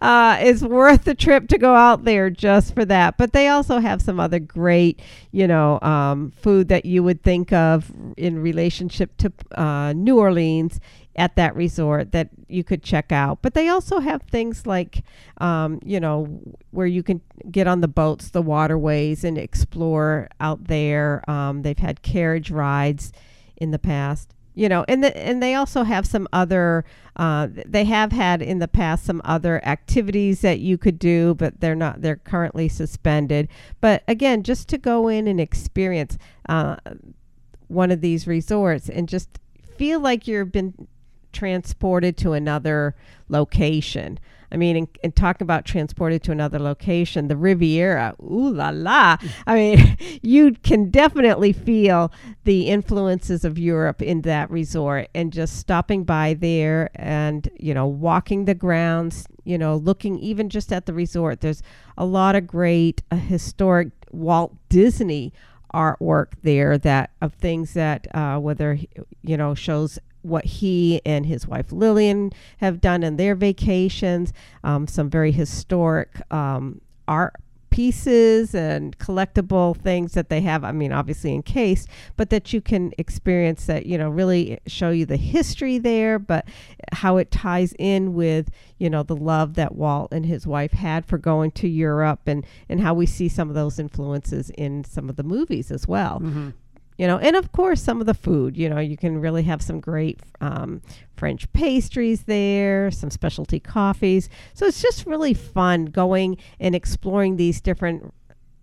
uh, it's worth the trip to go out there just for that. But they also have some other great, you know, um, food that you would think of in relationship to uh, New Orleans at that resort that you could check out. But they also have things like, um, you know, where you can get on the boats, the waterways, and explore out there. Um, they've had carriage rides in the past you know and the, and they also have some other uh, they have had in the past some other activities that you could do but they're not they're currently suspended. But again just to go in and experience uh, one of these resorts and just feel like you've been transported to another location I mean, and, and talking about transported to another location, the Riviera, ooh la la. I mean, [LAUGHS] you can definitely feel the influences of Europe in that resort and just stopping by there and, you know, walking the grounds, you know, looking even just at the resort. There's a lot of great uh, historic Walt Disney artwork there that of things that uh, whether you know shows what he and his wife Lillian have done in their vacations, um, some very historic um, art pieces and collectible things that they have. I mean, obviously encased, but that you can experience that, you know, really show you the history there, but how it ties in with, you know, the love that Walt and his wife had for going to Europe and, and how we see some of those influences in some of the movies as well. Mm-hmm you know, and of course some of the food. You know, you can really have some great um, French pastries there, some specialty coffees. So it's just really fun going and exploring these different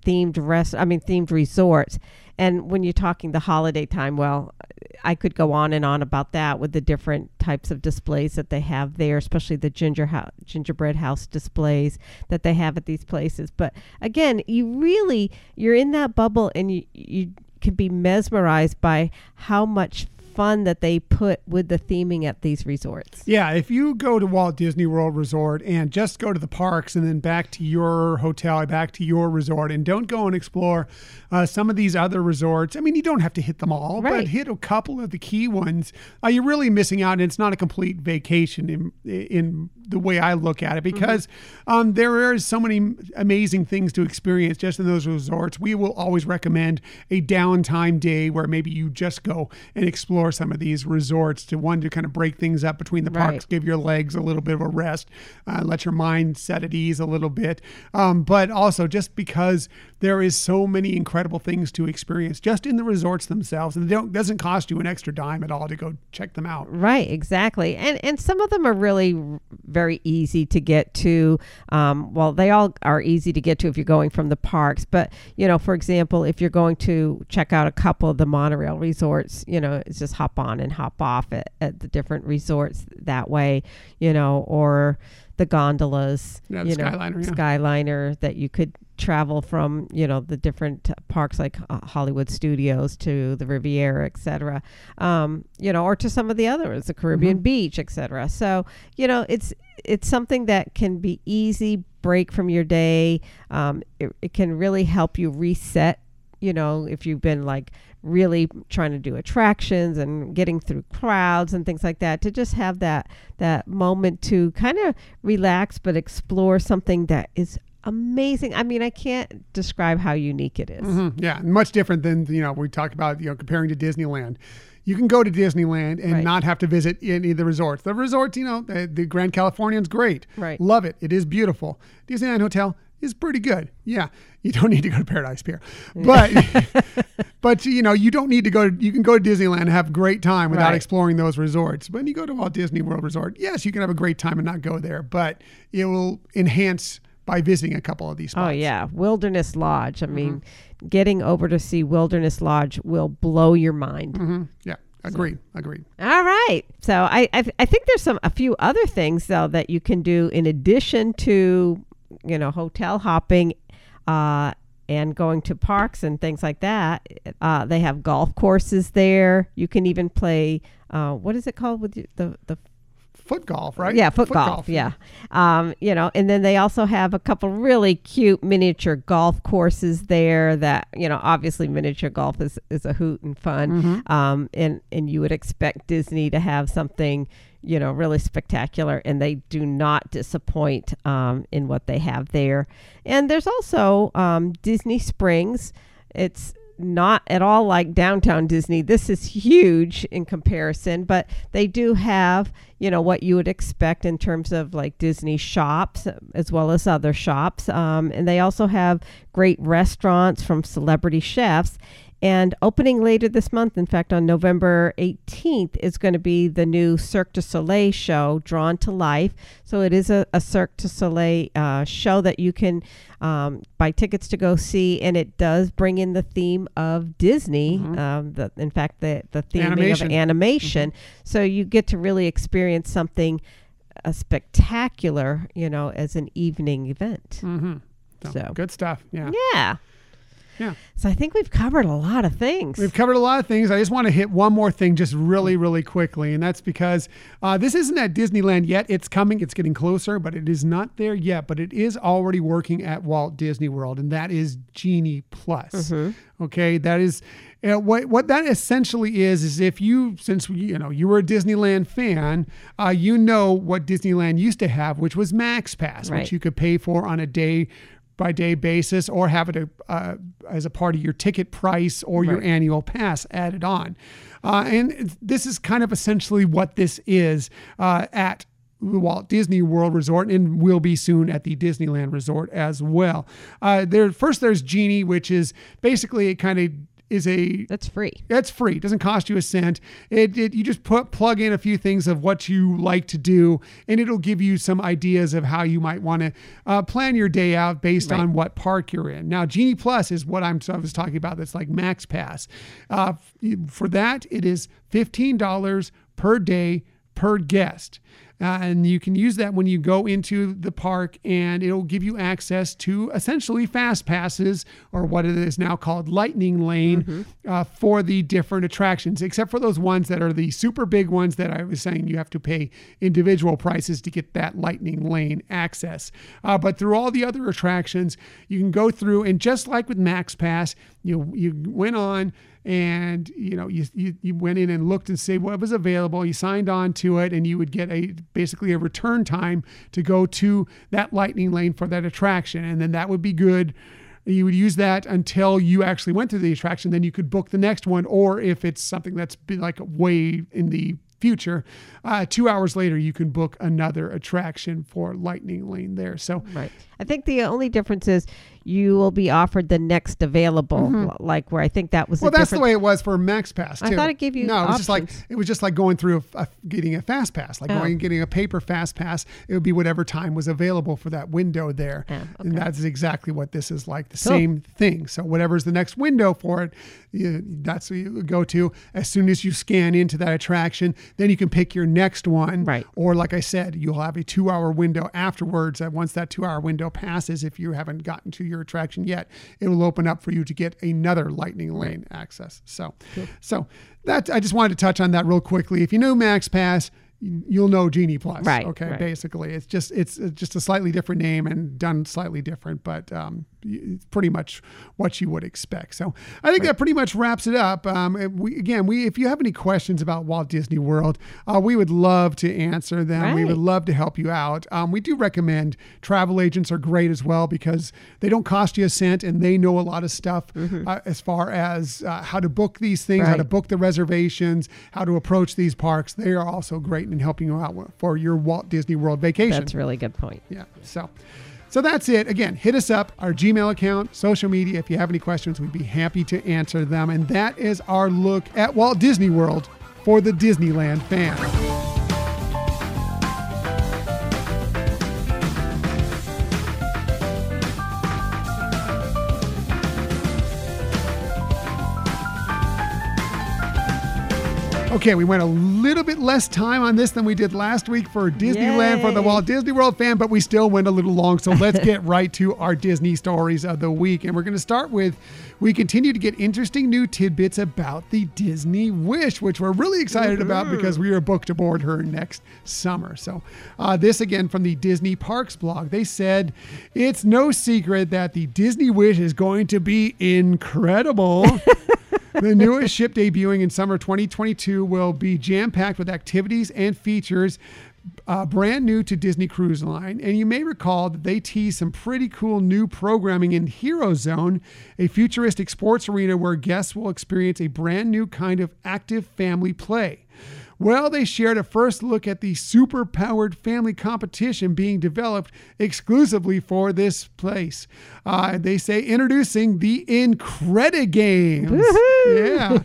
themed rest. I mean, themed resorts. And when you're talking the holiday time, well, I could go on and on about that with the different types of displays that they have there, especially the ginger gingerbread house displays that they have at these places. But again, you really you're in that bubble and you you can be mesmerized by how much fun that they put with the theming at these resorts. Yeah, if you go to Walt Disney World Resort and just go to the parks and then back to your hotel, back to your resort, and don't go and explore uh, some of these other resorts. I mean, you don't have to hit them all, right. but hit a couple of the key ones. Uh, you're really missing out, and it's not a complete vacation in in the way I look at it mm-hmm. because mm-hmm. um, there are so many amazing things to experience just in those resorts. We will always recommend a downtime day where maybe you just go and explore some of these resorts to one to kind of break things up between the parks, right. give your legs a little bit of a rest, uh, let your mind set at ease a little bit, um, but also just because there is so many incredible things to experience just in the resorts themselves, and it doesn't cost you an extra dime at all to go check them out. Right, exactly, and and some of them are really very easy to get to. Um, well, they all are easy to get to if you're going from the parks, but you know, for example, if you're going to check out a couple of the monorail resorts, you know, it's just hop on and hop off at, at the different resorts that way, you know, or the gondolas, yeah, the you know, Skyliner, yeah. Skyliner that you could travel from, you know, the different parks like uh, Hollywood Studios to the Riviera, etc. Um, you know, or to some of the others, the Caribbean mm-hmm. Beach, etc. So, you know, it's it's something that can be easy break from your day. Um, it, it can really help you reset. You know, if you've been like really trying to do attractions and getting through crowds and things like that to just have that that moment to kind of relax but explore something that is amazing. I mean, I can't describe how unique it is. Mm-hmm. Yeah, much different than you know we talked about you know comparing to Disneyland. You can go to Disneyland and right. not have to visit any of the resorts. The resorts, you know, the, the Grand Californian's great. Right. Love it. It is beautiful. Disneyland Hotel is pretty good. Yeah, [LAUGHS] you don't need to go to Paradise Pier, but [LAUGHS] but you know you don't need to go. You can go to Disneyland and have a great time without right. exploring those resorts. When you go to Walt Disney World Resort, yes, you can have a great time and not go there, but it will enhance by visiting a couple of these oh, spots. Oh yeah, Wilderness Lodge. I mm-hmm. mean, getting over to see Wilderness Lodge will blow your mind. Mm-hmm. Yeah. Agreed. So. Agreed. All right. So I I, th- I think there's some a few other things though that you can do in addition to you know, hotel hopping uh, and going to parks and things like that. Uh, they have golf courses there. You can even play, uh, what is it called with the, the foot golf, right? Yeah, foot, golf, Yeah, um, you know, and then they also have a couple really cute miniature golf courses there. That you know, obviously, miniature golf is is a hoot and fun. Mm-hmm. Um, and and you would expect Disney to have something you know really spectacular, and they do not disappoint um, in what they have there. And there's also um, Disney Springs. It's not at all like downtown Disney. This is huge in comparison, but they do have, you know, what you would expect in terms of like Disney shops as well as other shops. Um, and they also have great restaurants from celebrity chefs. And opening later this month, in fact, on November 18th, is going to be the new Cirque du Soleil show, Drawn to Life. So it is a, a Cirque du Soleil uh, show that you can um, buy tickets to go see, and it does bring in the theme of Disney. Mhm. Um, the, in fact, the the theming Animation. of animation. So you get to really experience something uh, spectacular, you know, as an evening event. Mm-hmm. So, So. good stuff. Yeah. Yeah. Yeah. So I think we've covered a lot of things. We've covered a lot of things. I just want to hit one more thing just really, really quickly. And that's because uh, this isn't at Disneyland yet. It's coming, it's getting closer, but it is not there yet. But it is already working at Walt Disney World, and that is Genie Plus. Okay. That is. Uh, what what that essentially is is if you since you know you were a Disneyland fan, uh, you know what Disneyland used to have, which was Max Pass, Right. which you could pay for on a day by day basis or have it uh, as a part of your ticket price or your annual pass added on. Uh, and this is kind of essentially what this is uh, at the Walt Disney World Resort and will be soon at the Disneyland Resort as well. Uh, there, first, there's Genie, which is basically it kind of is a That's free. That's free. It doesn't cost you a cent. It, it you just put plug in a few things of what you like to do, and it'll give you some ideas of how you might want to uh, plan your day out based Right. on what park you're in. Now, Genie Plus is what I'm I was talking about. That's like Max Pass. Uh, for that, it is fifteen dollars per day per guest. Uh, and you can use that when you go into the park, and it'll give you access to essentially fast passes, or what it is now called Lightning Lane, uh, for the different attractions, except for those ones that are the super big ones that I was saying you have to pay individual prices to get that Lightning Lane access. Uh, but through all the other attractions, you can go through, and just like with Max Pass, you you went on and you know you, you you went in and looked and see what was available. You signed on to it and you would get a basically a return time to go to that lightning lane for that attraction. And then that would be good. You would use that until you actually went to the attraction. Then you could book the next one or if it's something that's like way in the future uh, two hours later you can book another attraction for lightning lane there. So Right. I think the only difference is you will be offered the next available, l- like where I think that was. Mm-hmm. Well, that's the way it was for Max Pass. I thought it gave you no. It was just like it was just like going through a, a- getting a fast pass, like Oh. going and getting a paper fast pass. It would be whatever time was available for that window there, Oh, and that's exactly what this is like. The Cool. same thing. So whatever's the next window for it, you, that's what you go to. As soon as you scan into that attraction, then you can pick your next one. Right. Or like I said, you'll have a two-hour window afterwards. That once that two-hour window passes, if you haven't gotten to your attraction yet, it will open up for you to get another lightning lane access. So, so that I just wanted to touch on that real quickly. If you know Max Pass, you- you'll know Genie Plus. Right, Okay. right. Basically, it's just it's it's just a slightly different name and done slightly different, but um, it's pretty much what you would expect. So I think that pretty much wraps it up. Um, we again, we if you have any questions about Walt Disney World, uh, we would love to answer them. We would love to help you out. Um, we do recommend travel agents are great as well because they don't cost you a cent and they know a lot of stuff uh, as far as uh, how to book these things, how to Mm-hmm. Book the reservations, how to approach these parks. They are also great in helping you out for your Walt Disney World vacation. That's a really good point. Yeah. So, so that's it. Again, hit us up, our Gmail account, social media. If you have any questions, we'd be happy to answer them. And that is our look at Walt Disney World for the Disneyland fan. Okay, we went a little bit less time on this than we did last week for Disneyland for the Walt Disney World fan, but we still went a little long. So [LAUGHS] let's get right to our Disney stories of the week. And we're going to start with we continue to get interesting new tidbits about the Disney Wish, which we're really excited about because we are booked aboard her next summer. So, uh, this again from the Disney Parks blog. They said it's no secret that the Disney Wish is going to be incredible. [LAUGHS] the newest ship debuting in summer 2022 will be jam packed with activities and features uh, brand new to Disney Cruise Line. And you may recall that they teased some pretty cool new programming in Hero Zone, a futuristic sports arena where guests will experience a brand new kind of active family play. Well, they shared a first look at the super powered family competition being developed exclusively for this place. Uh, they say introducing the Incredigames. Yeah.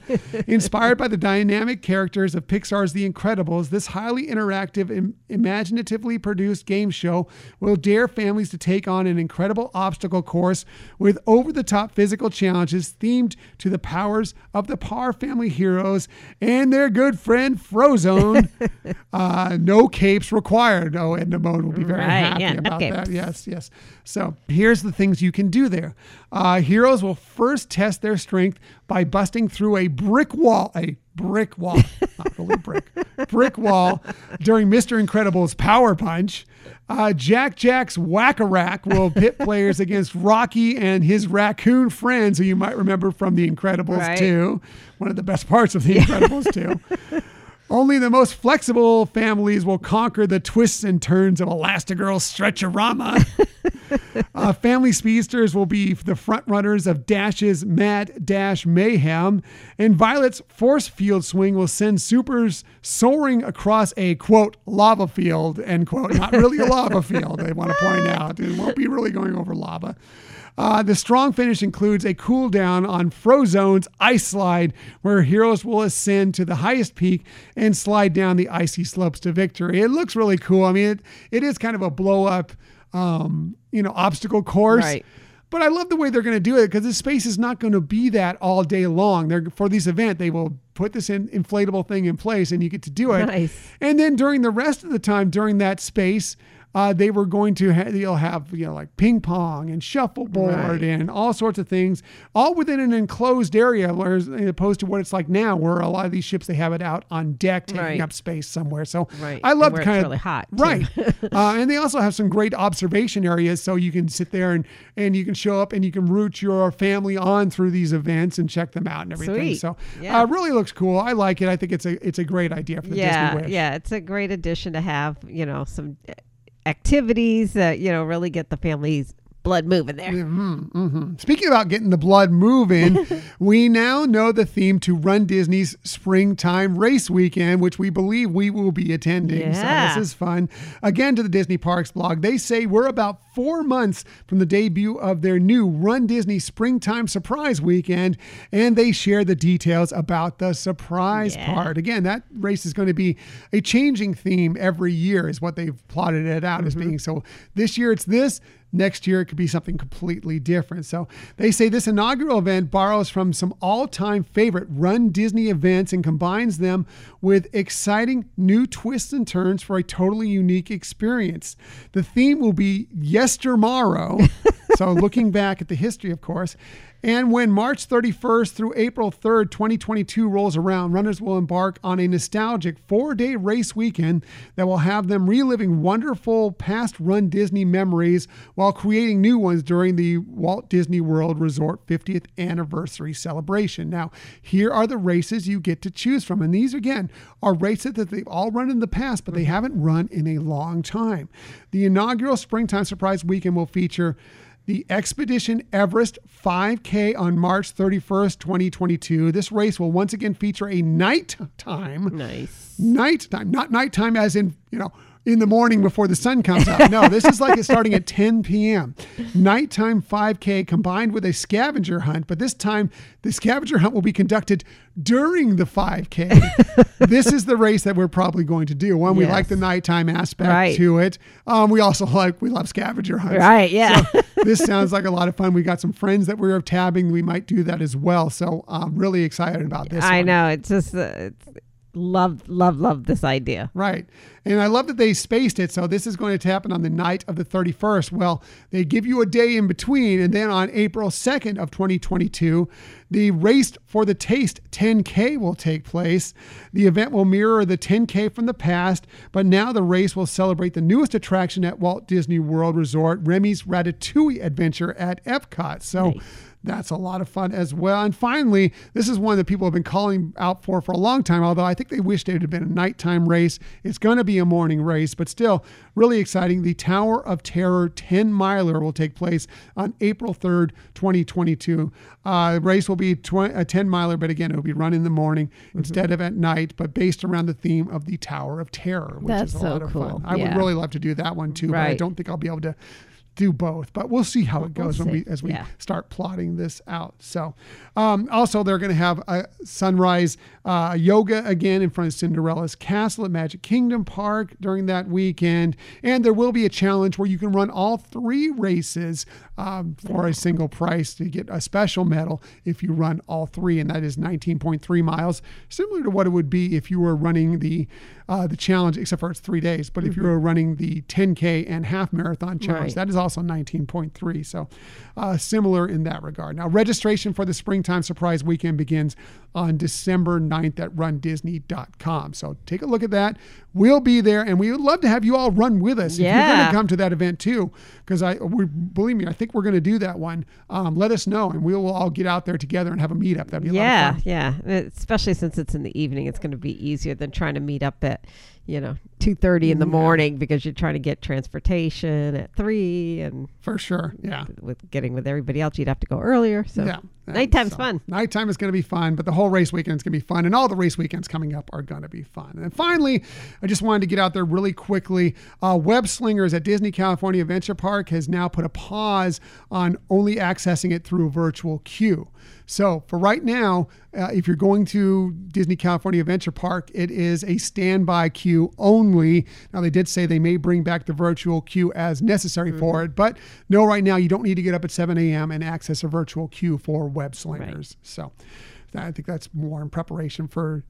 Inspired by the dynamic characters of Pixar's The Incredibles, this highly interactive, and imaginatively produced game show will dare families to take on an incredible obstacle course with over the top physical challenges themed to the powers of the Parr family heroes and their good friend Frozone. [LAUGHS] uh, no capes required. Oh, Edna Mode will be very Right, happy yeah, about that. Yes, yes. So here's the things you can do there. Uh, heroes will first test their strength by busting through a brick wall, a brick wall, not really brick, [LAUGHS] brick wall during Mr. Incredible's Power Punch. Uh, Jack Jack's Whack a Rack will pit [LAUGHS] players against Rocky and his raccoon friends, who you might remember from The Incredibles Right. 2, one of the best parts of The [LAUGHS] Incredibles 2. Only the most flexible families will conquer the twists and turns of Elastigirl Stretcherama. [LAUGHS] uh, family speedsters will be the front runners of Dash's Mad Dash Mayhem, and Violet's force field swing will send supers soaring across a quote lava field end quote. Not really a lava field. They want to point out it won't be really going over lava. Uh, the strong finish includes a cool down on Frozone's ice slide, where heroes will ascend to the highest peak and slide down the icy slopes to victory. It looks really cool. I mean, it, it is kind of a blow up, um, you know, obstacle course. Right. But I love the way they're going to do it because this space is not going to be that all day long. They're for this event, they will put this in, inflatable thing in place, and you get to do it. Nice. And then during the rest of the time during that space, uh, they were going to ha- you'll have you know like ping pong and shuffleboard Right. and all sorts of things, all within an enclosed area, whereas as opposed to what it's like now, where a lot of these ships they have it out on deck, taking Right. up space somewhere. So Right. I love kind it's of really hot, right. [LAUGHS] uh, and they also have some great observation areas, so you can sit there and and you can show up and you can route your family on through these events and check them out and everything. Sweet. So Yeah. uh, really looks cool. I like it. I think it's a it's a great idea for the yeah, Disney Wish. yeah, it's a great addition to have. You know, some activities that you know really get the family's blood moving there. hmm Speaking about getting the blood moving, [LAUGHS] we now know the theme to Run Disney's Springtime Race Weekend, which we believe we will be attending. Yeah. So this is fun. Again, to the Disney Parks blog, they say we're about four months from the debut of their new Run Disney Springtime Surprise Weekend, and they share the details about the surprise Yeah. part. Again, that race is going to be a changing theme every year, is what they've plotted it out as being. So this year it's this. Next year, it could be something completely different. So they say this inaugural event borrows from some all time favorite Run Disney events and combines them with exciting new twists and turns for a totally unique experience. The theme will be Yestermorrow. [LAUGHS] so looking back at the history, of course. And when March 31st through April 3rd, 2022 rolls around, runners will embark on a nostalgic four day race weekend that will have them reliving wonderful past Run Disney memories while creating new ones during the Walt Disney World Resort 50th anniversary celebration. Now, here are the races you get to choose from. And these, again, are races that they've all run in the past, but they mm-hmm. haven't run in a long time. The inaugural Springtime Surprise Weekend will feature the Expedition Everest 5K on March 31st, 2022. This race will once again feature a nighttime, Nice. nighttime, not nighttime as in, you know, in the morning before the sun comes up. No, this is like it's starting at 10 p.m. Nighttime 5K combined with a scavenger hunt, but this time the scavenger hunt will be conducted during the 5K. this is the race that we're probably going to do. One, we like the nighttime aspect Right. to it. Um, we also like we love scavenger hunts. Right. Yeah. this sounds like a lot of fun. We got some friends that we're tabbing. We might do that as well. So I'm really excited about this. I one. know. It's just uh, it's love, love, love this idea. Right. And I love that they spaced it. So this is going to happen on the night of the 31st. Well, they give you a day in between. And then on April 2nd of 2022, the Race for the Taste 10K will take place. The event will mirror the 10K from the past, but now the race will celebrate the newest attraction at Walt Disney World Resort, Remy's Ratatouille Adventure at Epcot. So nice. That's a lot of fun as well. And finally, this is one that people have been calling out for for a long time, although I think they wished it had been a nighttime race. It's going to be a morning race, but still really exciting. The Tower of Terror 10 miler will take place on April 3rd, 2022. Uh, the race will be 20, a 10 miler, but again, it will be run in the morning mm-hmm. instead of at night, but based around the theme of the Tower of Terror, which That's is a so lot of cool. fun. I yeah. would really love to do that one too, right. but I don't think I'll be able to do both, but we'll see how it goes we'll when we as we yeah. start plotting this out. So, um, also they're going to have a sunrise uh, yoga again in front of Cinderella's castle at Magic Kingdom Park during that weekend, and there will be a challenge where you can run all three races um, for a single price to get a special medal if you run all three, and that is 19.3 miles, similar to what it would be if you were running the uh, the challenge, except for it's three days. But mm-hmm. if you're running the 10K and half marathon challenge, right. that is also 19.3. So uh, similar in that regard. Now, registration for the Springtime Surprise Weekend begins on December 9th at rundisney.com. So take a look at that. We'll be there, and we would love to have you all run with us. Yeah. If you're going to come to that event too, because I, we, believe me, I think we're going to do that one. Um, let us know, and we will all get out there together and have a meetup. That'd be yeah, yeah. Especially since it's in the evening, it's going to be easier than trying to meet up at it you know, two thirty in the morning because you're trying to get transportation at three and for sure, yeah. With getting with everybody else, you'd have to go earlier. So yeah, nighttime's so, fun. Nighttime is going to be fun, but the whole race weekend is going to be fun, and all the race weekends coming up are going to be fun. And finally, I just wanted to get out there really quickly. Uh, Web Slingers at Disney California Adventure Park has now put a pause on only accessing it through a virtual queue. So for right now, uh, if you're going to Disney California Adventure Park, it is a standby queue only. Now they did say they may bring back the virtual queue as necessary mm-hmm. for it, but no, right now you don't need to get up at 7 a.m. and access a virtual queue for web slingers. Right. So I think that's more in preparation for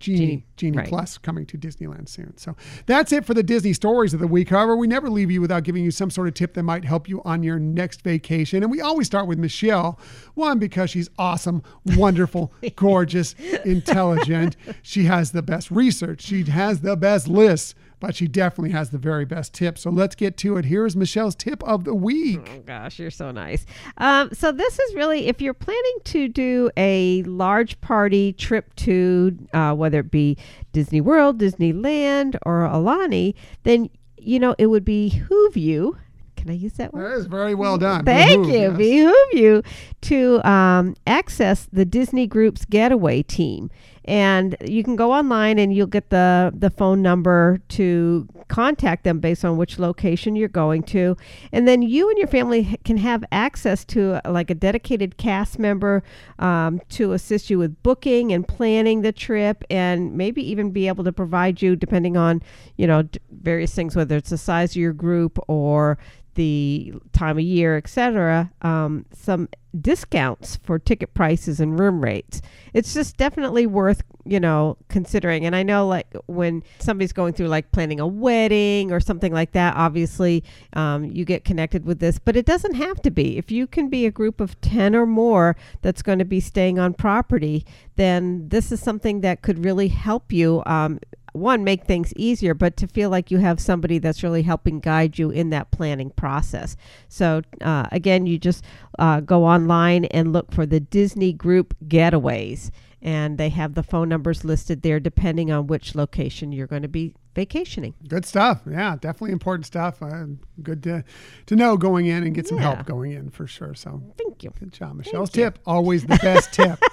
Genie, Genie, Genie right. Plus coming to Disneyland soon. So that's it for the Disney stories of the week. However, we never leave you without giving you some sort of tip that might help you on your next vacation. And we always start with Michelle. One, because she's awesome, wonderful, [LAUGHS] gorgeous, intelligent. She has the best research, she has the best lists but she definitely has the very best tip. So let's get to it. Here is Michelle's tip of the week. Oh, gosh, you're so nice. Um, so, this is really if you're planning to do a large party trip to uh, whether it be Disney World, Disneyland, or Aulani, then you know it would behoove you can I use that word? That is very well done. Thank Behoove, you. Yes. Behoove you to um, access the Disney Group's getaway team and you can go online and you'll get the the phone number to contact them based on which location you're going to and then you and your family can have access to uh, like a dedicated cast member um, to assist you with booking and planning the trip and maybe even be able to provide you depending on you know various things whether it's the size of your group or the time of year, etc., um, some discounts for ticket prices and room rates. It's just definitely worth, you know, considering. And I know, like, when somebody's going through, like, planning a wedding or something like that, obviously um, you get connected with this, but it doesn't have to be. If you can be a group of 10 or more that's going to be staying on property, then this is something that could really help you um, one make things easier but to feel like you have somebody that's really helping guide you in that planning process so uh, again you just uh, go online and look for the disney group getaways and they have the phone numbers listed there depending on which location you're going to be vacationing. Good stuff. Yeah, definitely important stuff. Uh, good to to know going in and get some yeah. help going in for sure. So thank you. Good job, Michelle's tip. Always the best tip. [LAUGHS]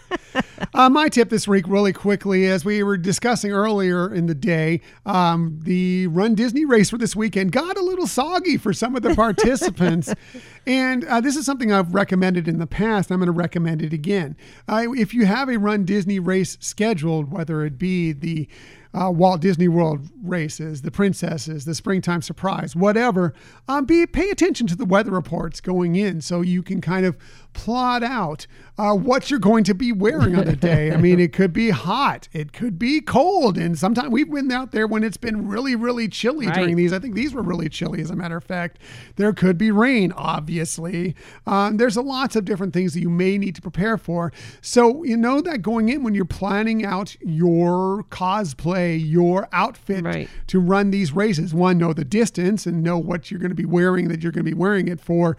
Uh, my tip this week, really quickly, as we were discussing earlier in the day, um, the Run Disney race for this weekend got a little soggy for some of the participants. [LAUGHS] and uh, this is something I've recommended in the past. I'm going to recommend it again. Uh, if you have a Run Disney race scheduled, whether it be the uh, Walt Disney World races, the princesses, the springtime surprise, whatever, um, be pay attention to the weather reports going in so you can kind of plot out uh, what you're going to be wearing on the day. I mean, it could be hot, it could be cold, and sometimes we've been out there when it's been really, really chilly Right. during these. I think these were really chilly, as a matter of fact. There could be rain, obviously. Um, there's a lots of different things that you may need to prepare for. So you know that going in when you're planning out your cosplay, your outfit Right. to run these races. One, know the distance and know what you're going to be wearing, that you're going to be wearing it for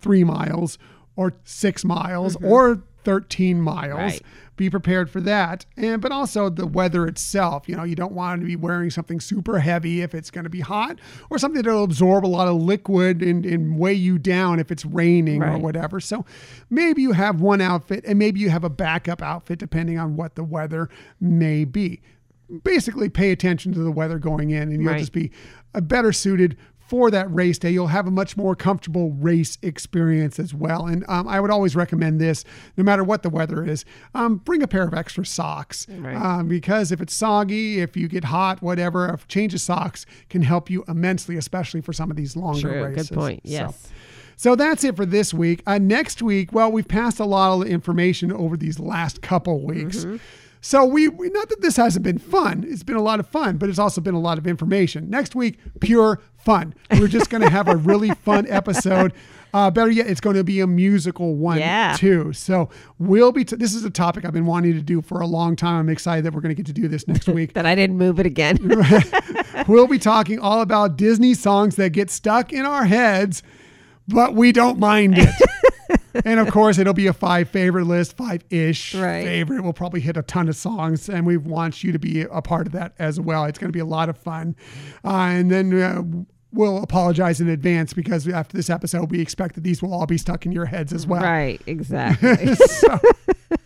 three miles or six miles or 13 miles. Mm-hmm. Right. Be prepared for that. And but also the weather itself. You know, you don't want to be wearing something super heavy if it's going to be hot or something that'll absorb a lot of liquid and, and weigh you down if it's raining or whatever. So maybe you have one outfit and maybe you have a backup outfit depending on what the weather may be. Basically, pay attention to the weather going in, and you'll Right. just be uh, better suited for that race day. You'll have a much more comfortable race experience as well. And um, I would always recommend this, no matter what the weather is. Um, bring a pair of extra socks Right. um, because if it's soggy, if you get hot, whatever, a change of socks can help you immensely, especially for some of these longer races. Good point. Yes. so that's it for this week. Uh, next week, well, we've passed a lot of information over these last couple weeks. So we, we not that this hasn't been fun. It's been a lot of fun, but it's also been a lot of information. Next week, pure fun. We're just going to have a really [LAUGHS] fun episode. Uh, better yet, it's going to be a musical one Yeah. too. So we'll be. T- this is a topic I've been wanting to do for a long time. I'm excited that we're going to get to do this next week. [LAUGHS] That I didn't move it again. [LAUGHS] we'll be talking all about Disney songs that get stuck in our heads, but we don't mind it. And of course, it'll be a five favorite list, five ish Right. favorite. We'll probably hit a ton of songs, and we want you to be a part of that as well. It's going to be a lot of fun. Uh, and then uh, we'll apologize in advance because after this episode, we expect that these will all be stuck in your heads as well. right. [LAUGHS] Exactly. [LAUGHS] So-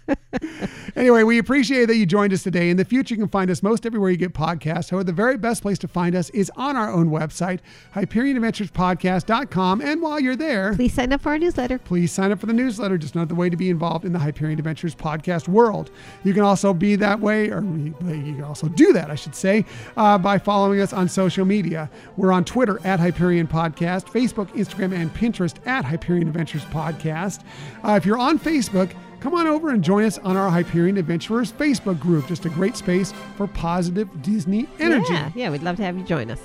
[LAUGHS] anyway, we appreciate that you joined us today. In the future, you can find us most everywhere you get podcasts. However, the very best place to find us is on our own website, HyperionAdventurespodcast.com. And while you're there, Please sign up for our newsletter. please sign up for the newsletter. Just another way to be involved in the Hyperion Adventures podcast world. You can also be that way, or you you can also do that, I should say, uh, by following us on social media. We're on Twitter at Hyperion Podcast, Facebook, Instagram, and Pinterest at Hyperion Adventures Podcast. Uh, if you're on Facebook, come on over and join us on our Hyperion Adventurers Facebook group. Just a great space for positive Disney energy. Yeah. Yeah. We'd love to have you join us.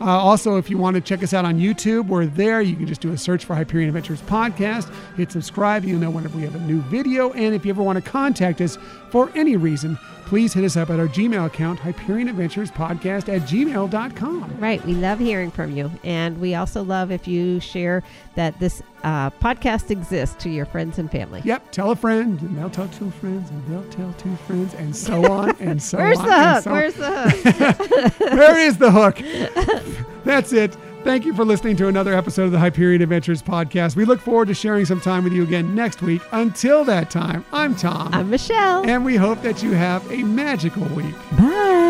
Uh, also, if you want to check us out on YouTube, we're there. You can just do a search for Hyperion Adventures Podcast, hit subscribe. You'll know whenever we have a new video. And if you ever want to contact us for any reason, please hit us up at our Gmail account, Hyperion Adventures Podcast at gmail.com. Right. We love hearing from you. And we also love if you share that this uh, podcast exists to your friends and family. Yep, tell a friend, and they'll tell two friends, and they'll tell two friends, and so [LAUGHS] on and so on. Where's on. the and hook? Where's the hook? [LAUGHS] there is the hook. [LAUGHS] That's it. Thank you for listening to another episode of the Hyperion Adventures podcast. We look forward to sharing some time with you again next week. Until that time, I'm Tom. I'm Michelle. and we hope that you have a magical week. Bye.